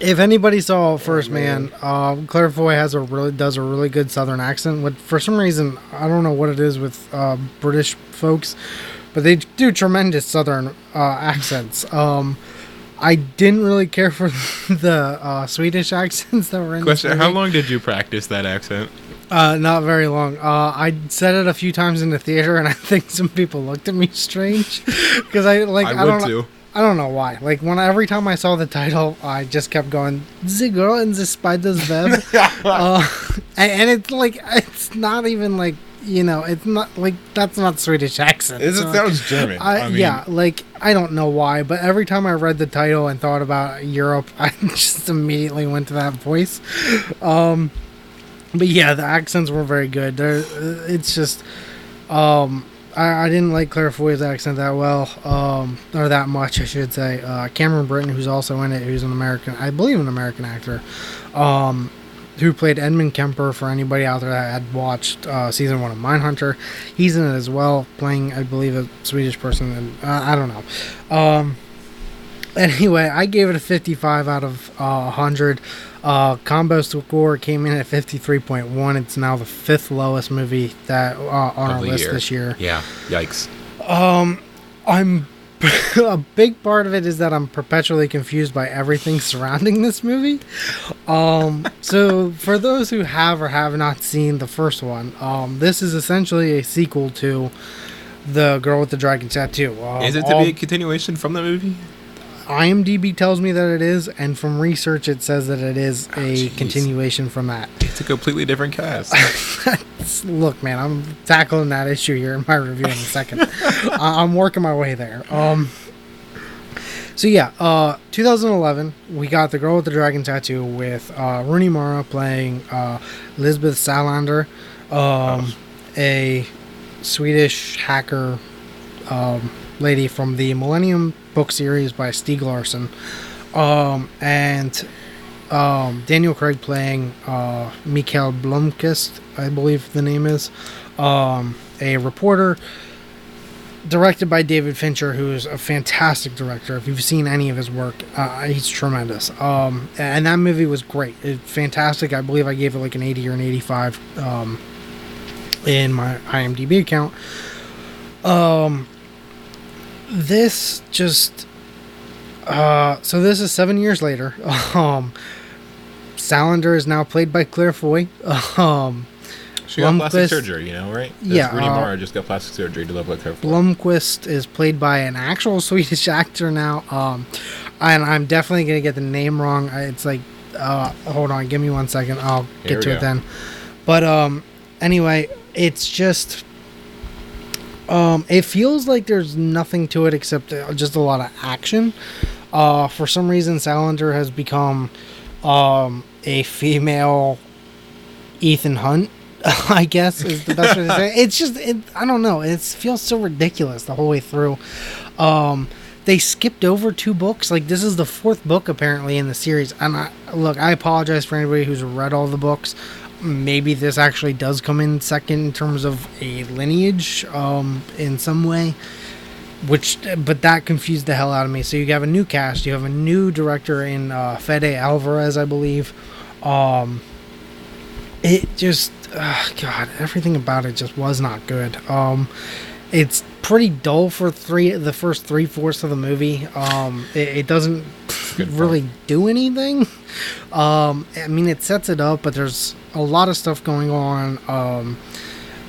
if anybody saw First Man, um, Claire Foy has a really does a really good Southern accent. But for some reason, I don't know what it is with uh, British folks, but they do tremendous Southern uh, accents. Um, I didn't really care for the uh, Swedish accents that were in. question: How long did you practice that accent? Uh, not very long. Uh, I said it a few times in the theater, and I think some people looked at me strange because I like I, I would don't know, too. I don't know why. Like when every time I saw the title, I just kept going the girl in the spider's web, uh, and, and it's like it's not even like you know it's not like that's not Swedish accent. It So, sounds German. I, I mean, yeah, like I don't know why, but every time I read the title and thought about Europe, I just immediately went to that voice. Um, but yeah, the accents were very good. There, it's just, um, I, I didn't like Claire Foy's accent that well, um, or that much, I should say. Uh, Cameron Britton, who's also in it, who's an American, I believe, an American actor, um, who played Edmund Kemper. For anybody out there that had watched uh, season one of Mindhunter, he's in it as well, playing, I believe, a Swedish person. And uh, I don't know. Um, anyway, I gave it a 55 out of uh, 100. Uh, combo score came in at 53.1. It's now the fifth lowest movie that uh, on our list year. this year. Yeah. Yikes. Um, I'm a big part of it is that I'm perpetually confused by everything surrounding this movie. Um, so for those who have or have not seen the first one, um, this is essentially a sequel to the Girl with the Dragon Tattoo. Um, Is it to all- be a continuation from the movie? IMDb tells me that it is, and from research it says that it is a jeez. continuation from that. It's a completely different cast. Look, man, I'm tackling that issue here in my review in a second. I- I'm working my way there. Um, so yeah, uh, 2011, we got the girl with the dragon tattoo with uh, Rooney Mara playing uh, Lisbeth Salander, um, a Swedish hacker um, lady from the Millennium book series by Stieg Larsson, um, and um, Daniel Craig playing uh, Mikael Blomkvist, I believe the name is, um, a reporter directed by David Fincher, who's a fantastic director. If you've seen any of his work, uh, he's tremendous. Um, and that movie was great, it, fantastic. I believe I gave it like an 80 or an 85 um, in my IMDb account. Um, this just uh, so this is seven years later. Um, Salander is now played by Claire Foy. Um, She got plastic surgery, you know, right? That's Yeah, Rooney uh, Mara just got plastic surgery to look like her. Blomkvist is played by an actual Swedish actor now. Um, and I'm definitely gonna get the name wrong. It's like, uh, hold on, give me one second. I'll Here get to it go. then. But um, anyway, it's just. Um, it feels like there's nothing to it except uh, just a lot of action. Uh, for some reason, Salander has become um, a female Ethan Hunt. I guess is the best way to say. It. It's just it, I don't know. It feels so ridiculous the whole way through. Um, they skipped over two books. Like this is the fourth book apparently in the series. And I, look, I apologize for anybody who's read all the books. Maybe this actually does come in second in terms of a lineage, um, in some way. Which, but that confused the hell out of me. So you have a new cast. You have a new director in uh, Fede Alvarez, I believe. Um, it just uh, god everything about it just was not good um it's pretty dull for three the first three fourths of the movie. Um it, it doesn't really do anything. Um i mean it sets it up but there's a lot of stuff going on. Um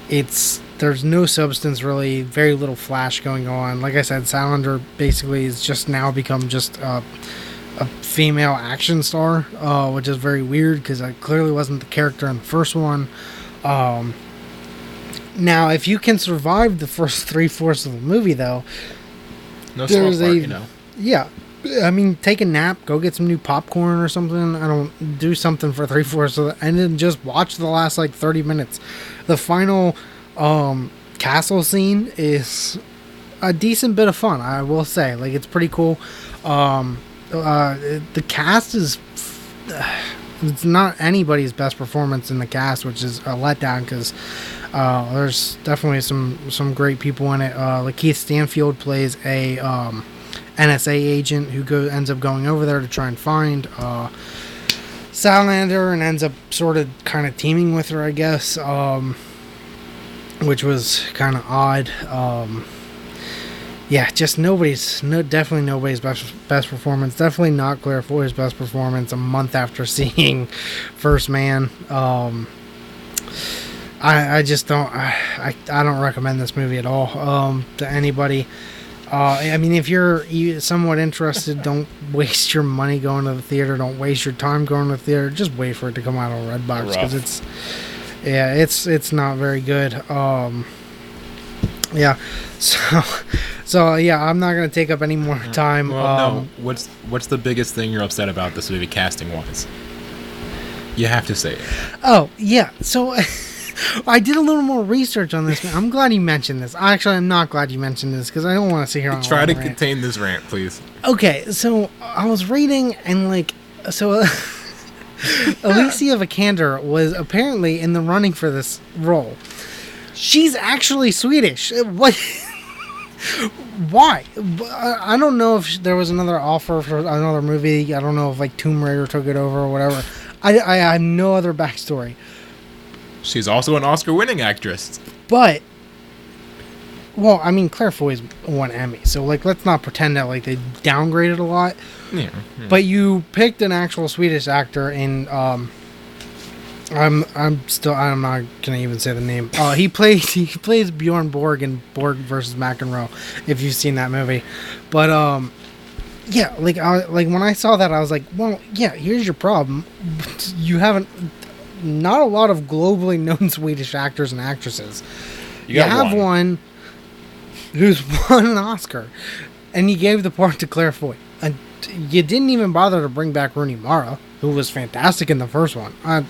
it's there's no substance really very little flash going on. Like i said Salander basically has just now become just uh a female action star, uh, which is very weird because I clearly wasn't the character in the first one. Um, now, if you can survive the first three fourths of the movie, though, No there's small part, a- you know. yeah, I mean, take a nap, go get some new popcorn or something. I don't do something for three fourths of the, and then just watch the last like thirty minutes. The final um, castle scene is a decent bit of fun, I will say. Like it's pretty cool. Um, uh, the cast is it's not anybody's best performance in the cast, which is a letdown because uh, there's definitely some some great people in it. Uh, Lakeith Stanfield plays a um, NSA agent who go, ends up going over there to try and find uh, Salander and ends up sort of kind of teaming with her, I guess, um, which was kind of odd. Um, yeah, just nobody's no definitely nobody's best best performance. Definitely not Claire Foy's best performance. A month after seeing First Man, um, I I just don't I, I don't recommend this movie at all um, to anybody. Uh, I mean, if you're somewhat interested, don't waste your money going to the theater. Don't waste your time going to the theater. Just wait for it to come out on Redbox because it's yeah, it's it's not very good. Um, yeah, so so yeah, I'm not gonna take up any more time. Well, um, no. What's what's the biggest thing you're upset about this movie casting wise? You have to say it. Oh yeah, so I did a little more research on this. I'm glad you mentioned this. Actually, I'm not glad you mentioned this because I don't want to sit here on. Try to rant. contain this rant, please. Okay, so I was reading and like so. Uh, Alicia Vikander was apparently in the running for this role. She's actually Swedish. Uh, What? Why? I I don't know if there was another offer for another movie. I don't know if like Tomb Raider took it over or whatever. I, I have no other backstory. She's also an Oscar-winning actress. But well, I mean Claire Foy's won Emmy, so like let's not pretend that like they downgraded a lot. Yeah. But you picked an actual Swedish actor in um I'm I'm still I'm not gonna even say the name. Uh he plays he plays Bjorn Borg in Borg versus McEnroe, if you've seen that movie. But um yeah, like I like when I saw that I was like, well, yeah, here's your problem. You haven't not a lot of globally known Swedish actors and actresses. You You, have one. one. who's won an Oscar, and you gave the part to Claire Foy. And you didn't even bother to bring back Rooney Mara, who was fantastic in the first one. I,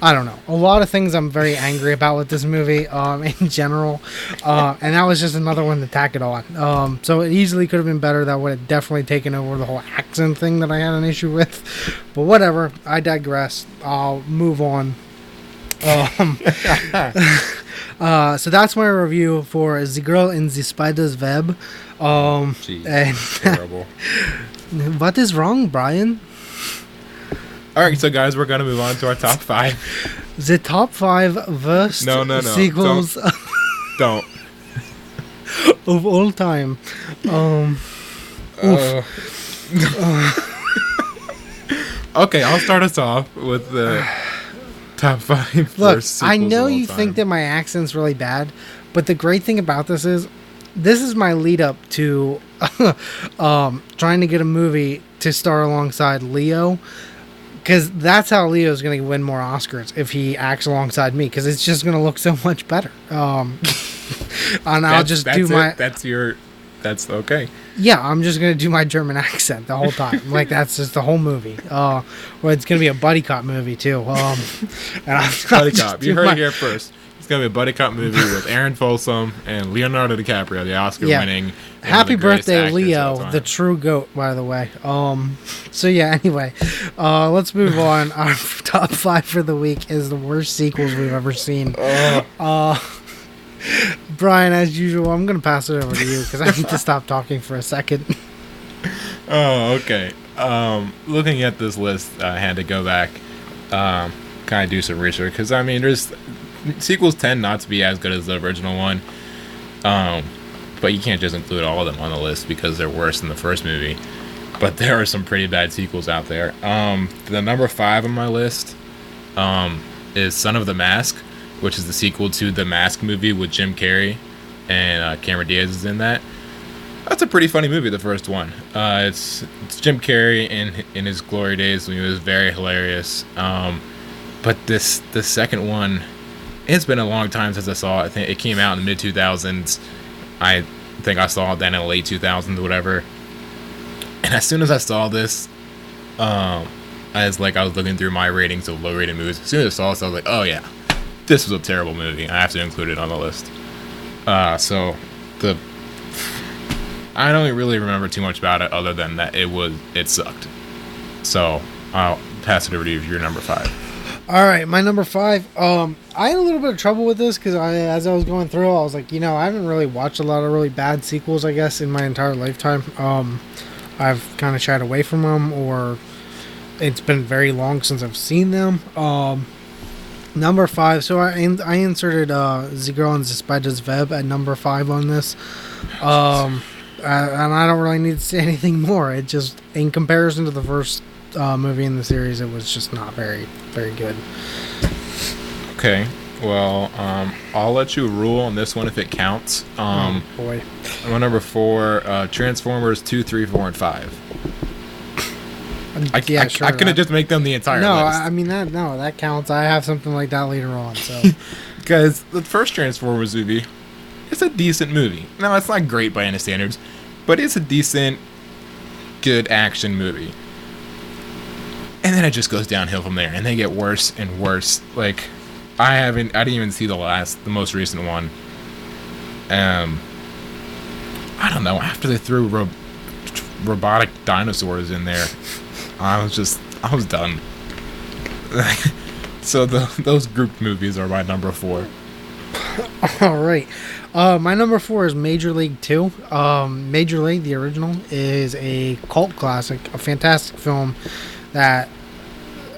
I don't know. A lot of things I'm very angry about with this movie, um, in general, uh, and that was just another one to tack it on. Um, so it easily could have been better. That would have definitely taken over the whole accent thing that I had an issue with. But whatever. I digress. I'll move on. Um, uh, so that's my review for The Girl in the Spider's Web. Um, Jeez, and terrible. what is wrong, Brian? All right, so guys, we're gonna move on to our top five. The top five worst No, no, no, sequels Don't. of all time. Um, Uh, okay, I'll start us off with the top five. Look, I know you time. think that my accent's really bad, but the great thing about this is this is my lead up to um, trying to get a movie to star alongside Leo. Because that's how Leo's going to win more Oscars if he acts alongside me. Because it's just going to look so much better. Um, and I'll just do it. my That's your. That's okay. yeah. I'm just going to do my German accent the whole time. like that's just the whole movie. Uh, well, it's going to be a buddy cop movie too. Um, and I'm Buddy cop. You heard it here first. Gonna be a buddy cop movie with Aaron Folsom and Leonardo DiCaprio, the Oscar-winning. Yeah. Happy birthday, Leo, the true goat, by the way. Um, so yeah. Anyway, uh, let's move on. Our top five for the week is the worst sequels we've ever seen. Uh, Brian, as usual, I'm gonna pass it over to you because I need to stop talking for a second. Oh, okay. Um, looking at this list, I had to go back, um, kind of do some research because I mean, there's sequels tend not to be as good as the original one. Um, but you can't just include all of them on the list because they're worse than the first movie. But there are some pretty bad sequels out there. Um, the number five on my list, um, is Son of the Mask, which is the sequel to the Mask movie with Jim Carrey, and uh, Cameron Diaz is in that. That's a pretty funny movie, the first one. Uh, it's it's Jim Carrey in in his glory days when he was very hilarious. Um, but this the second one, it's been a long time since I saw it. I think it came out in the mid two thousands. I think I saw it then in the late two thousands or whatever. And as soon as I saw this, um, as like I was looking through my ratings of low rated movies, as soon as I saw this, I was like, oh yeah, this was a terrible movie. I have to include it on the list. Uh, so the I don't really remember too much about it other than that it was it sucked. So I'll pass it over to you. Your number five. All right, my number five. Um, I had a little bit of trouble with this because I, as I was going through, I was like, you know, I haven't really watched a lot of really bad sequels, I guess, in my entire lifetime. Um, I've kind of shied away from them, or it's been very long since I've seen them. Um, number five. So I I inserted uh, The Girl in Web at number five on this. Um, uh, and I don't really need to say anything more. It just, in comparison to the first uh, movie in the series, it was just not very, very good. Okay. Well, um, I'll let you rule on this one if it counts. Um, Oh, boy. number four, uh, Transformers two, three, four, and five. I, yeah, I, sure. I couldn't just make them the entire no, list. I I mean that. No, that counts. I have something like that later on. So Because the first Transformers movie, it's a decent movie. Now, it's not great by any standards, but it's a decent, good action movie. And then it just goes downhill from there, and they get worse and worse. Like, I haven't, I didn't even see the last, the most recent one. Um, I don't know. After they threw ro- robotic dinosaurs in there, I was just, I was done. so the, those group movies are my number four. all right. Uh, my number four is Major League Two. Um, Major League, the original, is a cult classic, a fantastic film that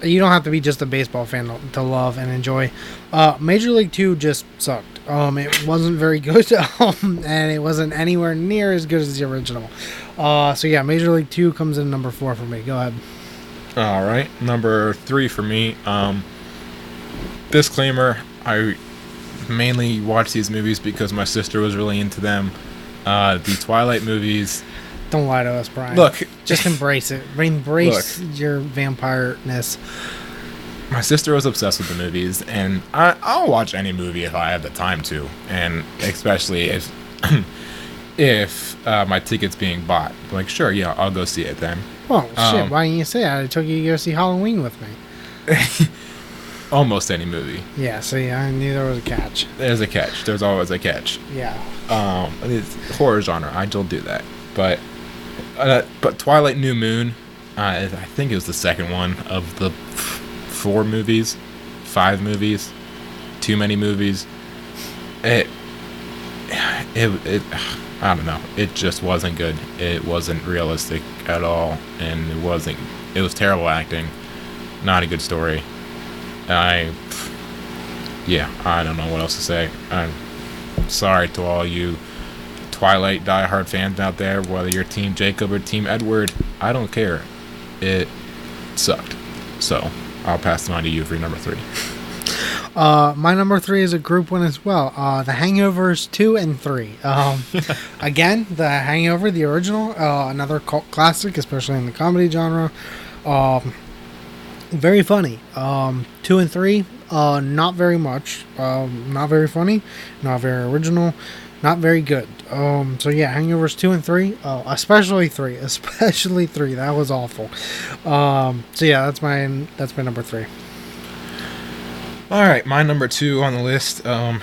you don't have to be just a baseball fan to, to love and enjoy. Uh, Major League Two just sucked. Um, it wasn't very good, um, and it wasn't anywhere near as good as the original. Uh, so yeah, Major League Two comes in number four for me. Go ahead. All right, number three for me. Um, disclaimer: I mainly watch these movies because my sister was really into them. Uh, the Twilight movies. Don't lie to us, Brian. Look, just embrace it. Embrace your vampire-ness. my sister was obsessed with the movies, and I, I'll watch any movie if I have the time to, and especially if if uh, my ticket's being bought. Like, sure, yeah, I'll go see it then. Well, shit. Um, Why didn't you say that? I took you to go see Halloween with me. Almost any movie. Yeah. See, I knew there was a catch. There's a catch. There's always a catch. Yeah. um it's horror genre i still do that but uh, but twilight new moon uh, i think it was the second one of the f- four movies five movies too many movies it, it, it, I don't know. It just wasn't good. It wasn't realistic at all, and it wasn't. It was terrible acting. Not a good story. I, yeah, I don't know what else to say. I'm sorry to all you Twilight diehard fans out there, whether you're Team Jacob or Team Edward. I don't care. It sucked. So I'll pass the on to you for your number three. Uh, my number three is a group one as well. Uh, the Hangovers two and three. Um, again, The Hangover, the original, uh, another cult classic, especially in the comedy genre. Um, very funny. Um, two and three, uh, not very much. Um, not very funny. Not very original. Not very good. Um, so yeah, Hangovers two and three, uh, especially three, especially three. That was awful. Um, so yeah, that's my that's my number three. All right, my number two on the list, um,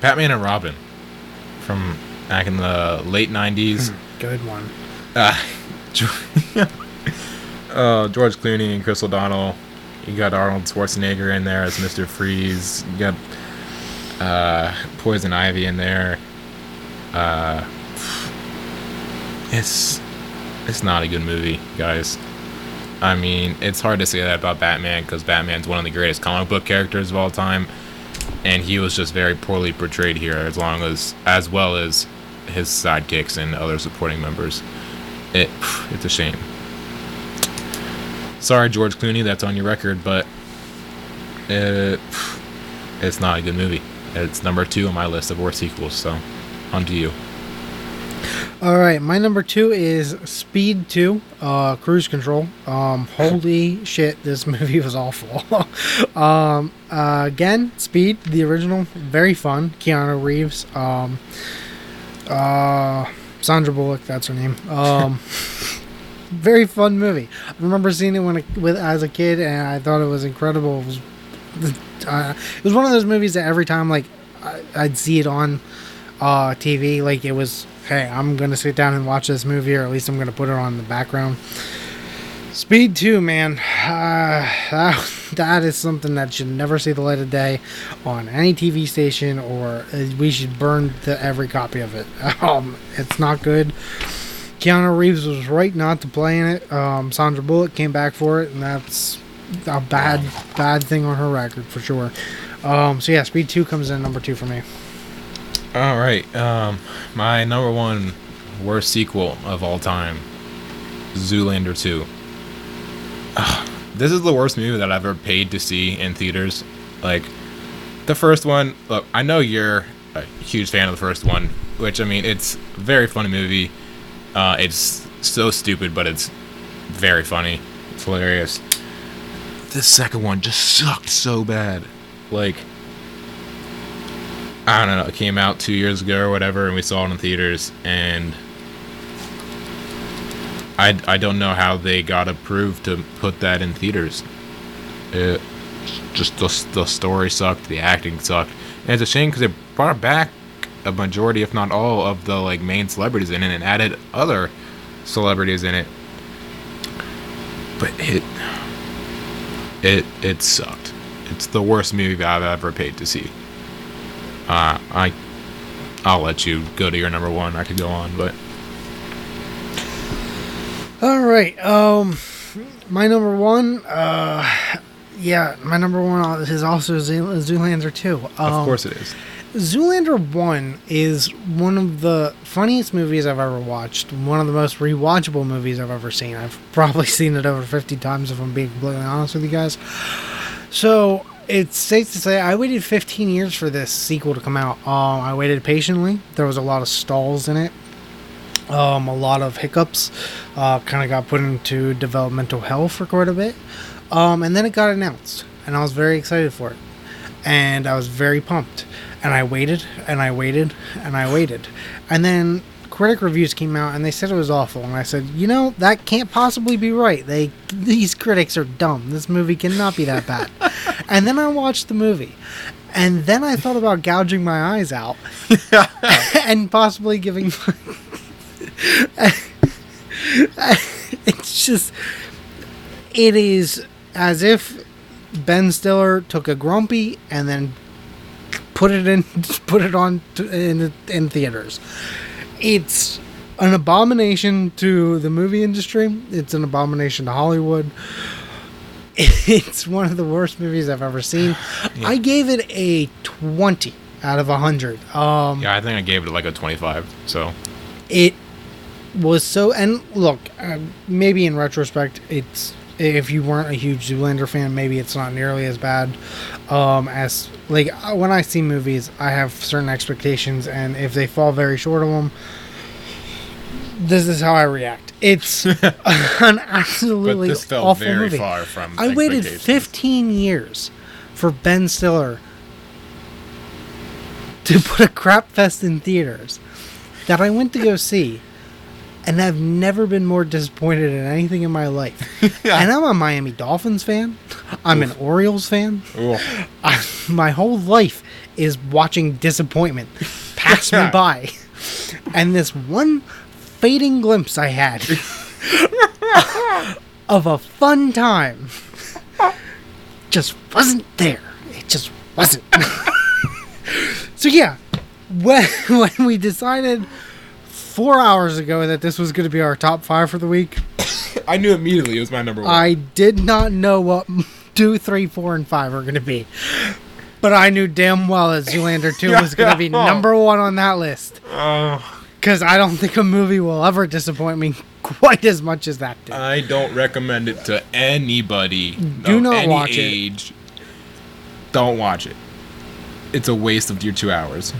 Batman and Robin, from back in the late '90s. Good one. Uh, uh, George Clooney and Chris O'Donnell. You got Arnold Schwarzenegger in there as Mister Freeze. You got uh, Poison Ivy in there. Uh, it's it's not a good movie, guys. I mean, it's hard to say that about Batman because Batman's one of the greatest comic book characters of all time, and he was just very poorly portrayed here, as long as as well as his sidekicks and other supporting members. It it's a shame. Sorry, George Clooney, that's on your record, but it, it's not a good movie. It's number two on my list of worst sequels. So, on to you. All right, my number two is Speed Two, uh, Cruise Control. Um, holy shit, this movie was awful. um, uh, again, Speed, the original, very fun. Keanu Reeves, um, uh, Sandra Bullock, that's her name. Um, very fun movie. I remember seeing it when I, with as a kid, and I thought it was incredible. It was, uh, it was one of those movies that every time like I, I'd see it on uh, TV, like it was, hey, I'm gonna sit down and watch this movie, or at least I'm gonna put it on in the background. Speed 2, man, uh, that, that is something that should never see the light of day on any TV station, or uh, we should burn the, every copy of it. Um, it's not good. Keanu Reeves was right not to play in it. Um, Sandra Bullock came back for it, and that's a bad, bad thing on her record for sure. Um, so yeah, Speed Two comes in number two for me. All right, um, my number one worst sequel of all time, Zoolander Two. Ugh, this is the worst movie that I've ever paid to see in theaters. Like, the first one. Look, I know you're a huge fan of the first one, which I mean, it's a very funny movie. Uh, it's so stupid, but it's very funny. It's hilarious. The second one just sucked so bad. Like, I don't know. It came out two years ago or whatever, and we saw it in theaters, and I, I don't know how they got approved to put that in theaters. It just the, the story sucked, the acting sucked, and it's a shame because it brought back a majority, if not all, of the like main celebrities in it, and added other celebrities in it. But it it it sucked. It's the worst movie I've ever paid to see. Uh, I I'll let you go to your number one. I could go on, but All right. Um, my number one. Uh, yeah, my number one is also Zoolander two. Um, of course it is. Zoolander 1 is one of the funniest movies I've ever watched. One of the most rewatchable movies I've ever seen. I've probably seen it over 50 times if I'm being completely honest with you guys. So, it's safe to say I waited 15 years for this sequel to come out. Um, I waited patiently. There was a lot of stalls in it. Um, a lot of hiccups. Uh, kind of got put into developmental hell for quite a bit. Um, and then it got announced. And I was very excited for it. And I was very pumped and I waited and I waited and I waited. And then critic reviews came out and they said it was awful and I said, "You know, that can't possibly be right. They these critics are dumb. This movie cannot be that bad." and then I watched the movie. And then I thought about gouging my eyes out and possibly giving It's just it is as if Ben Stiller took a grumpy and then put it in, put it on in in theaters. It's an abomination to the movie industry. It's an abomination to Hollywood. It's one of the worst movies I've ever seen. I gave it a 20 out of 100. Um, Yeah, I think I gave it like a 25. So it was so and look uh, maybe in retrospect it's if you weren't a huge zoolander fan maybe it's not nearly as bad um as like uh, when i see movies i have certain expectations and if they fall very short of them this is how i react. It's an but absolutely this felt awful very movie. far from. i waited 15 years for ben stiller to put a crap fest in theaters that I went to go see, and I've never been more disappointed in anything in my life. And I'm a Miami Dolphins fan. I'm an Orioles fan. I, my whole life is watching disappointment pass me by, and this one fading glimpse I had of a fun time just wasn't there. It just wasn't. so yeah, when when we decided four hours ago that this was going to be our top five for the week, I knew immediately it was my number one. I did not know what two, three, four, and five were going to be. But I knew damn well that Zoolander 2 was going to be number one on that list. Because I don't think a movie will ever disappoint me quite as much as that did. I don't recommend it to anybody. Do not watch it. Don't watch it. It's a waste of your two hours.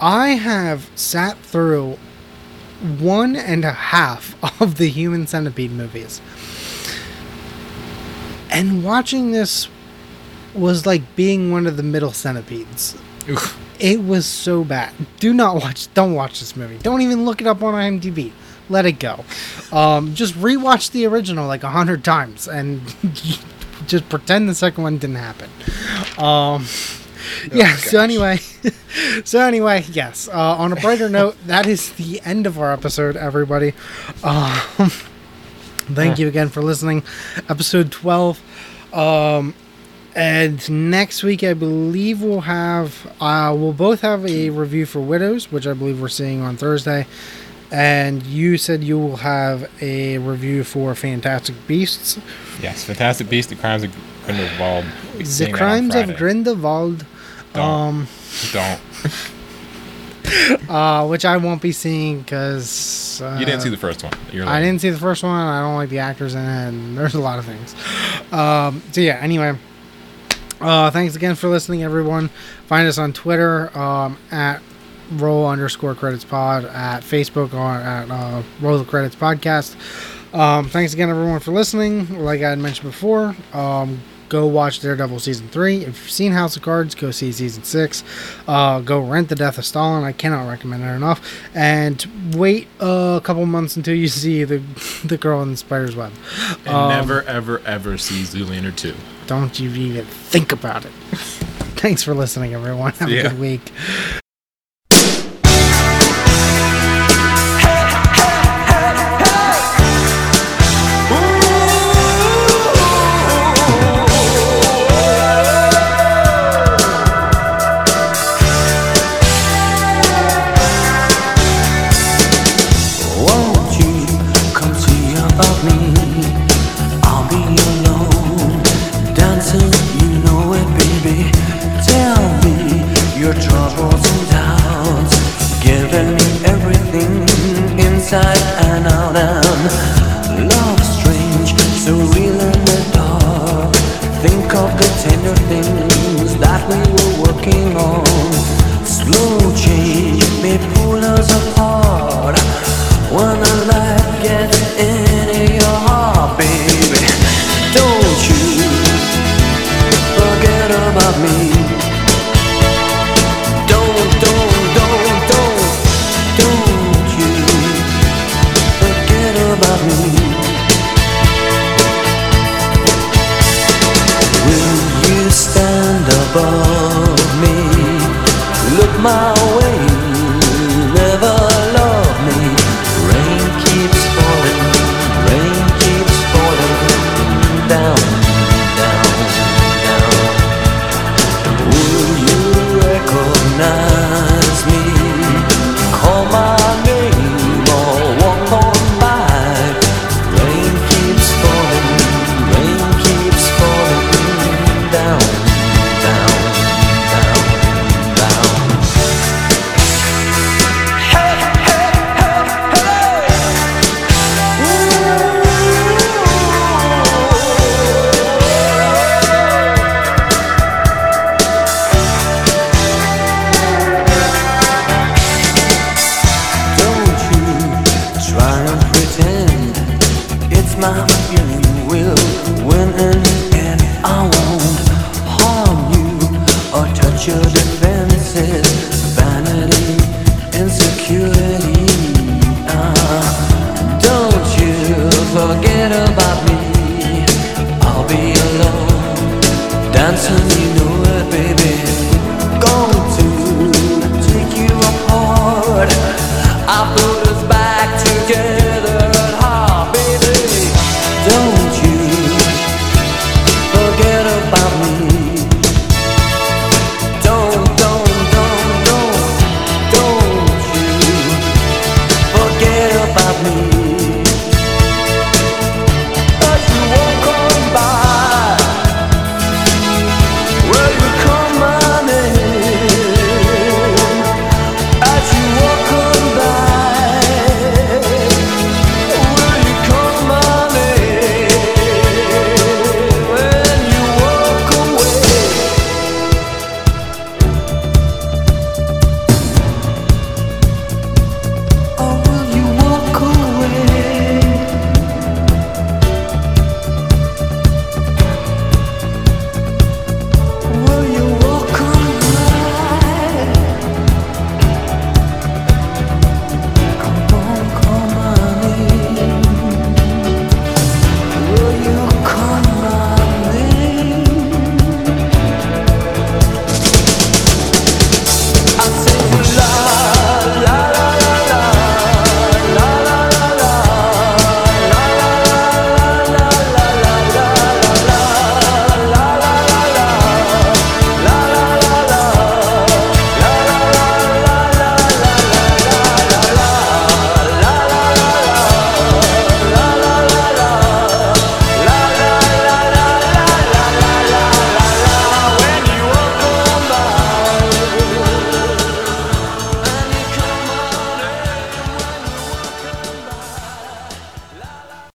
I have sat through one and a half of the Human Centipede movies. And watching this was like being one of the middle centipedes. Oof. It was so bad. Do not watch. Don't watch this movie. Don't even look it up on IMDb. Let it go. Um, just rewatch the original like a hundred times and just pretend the second one didn't happen. Um, yeah. so anyway, so anyway, yes. Uh, on a brighter note, that is the end of our episode, everybody. Um, thank you again for listening. Episode twelve. Um, and next week, I believe we'll have uh, we'll both have a review for Widows, which I believe we're seeing on Thursday. And you said you will have a review for Fantastic Beasts, Yes, Fantastic Beasts: The Crimes of Grindelwald. The seeing that on Crimes of Grindelwald, Don't. um, Don't. uh, which I won't be seeing because uh, You didn't see the first one. You're I didn't see the first one. I don't like the actors in it, and there's a lot of things. Um, so yeah. Anyway, uh, thanks again for listening, everyone. Find us on Twitter um, at roll underscore credits pod, at Facebook on at uh, roll the credits podcast. Um, thanks again, everyone, for listening. Like I had mentioned before, um, go watch Daredevil season three. If you've seen House of Cards, go see season six. Uh, go rent The Death of Stalin. I cannot recommend it enough. And wait a couple months until you see the the girl in the spider's web. And Um, never, ever, ever see Zoolander 2. Don't you even think about it. Thanks for listening, everyone. Have a Yeah. good week.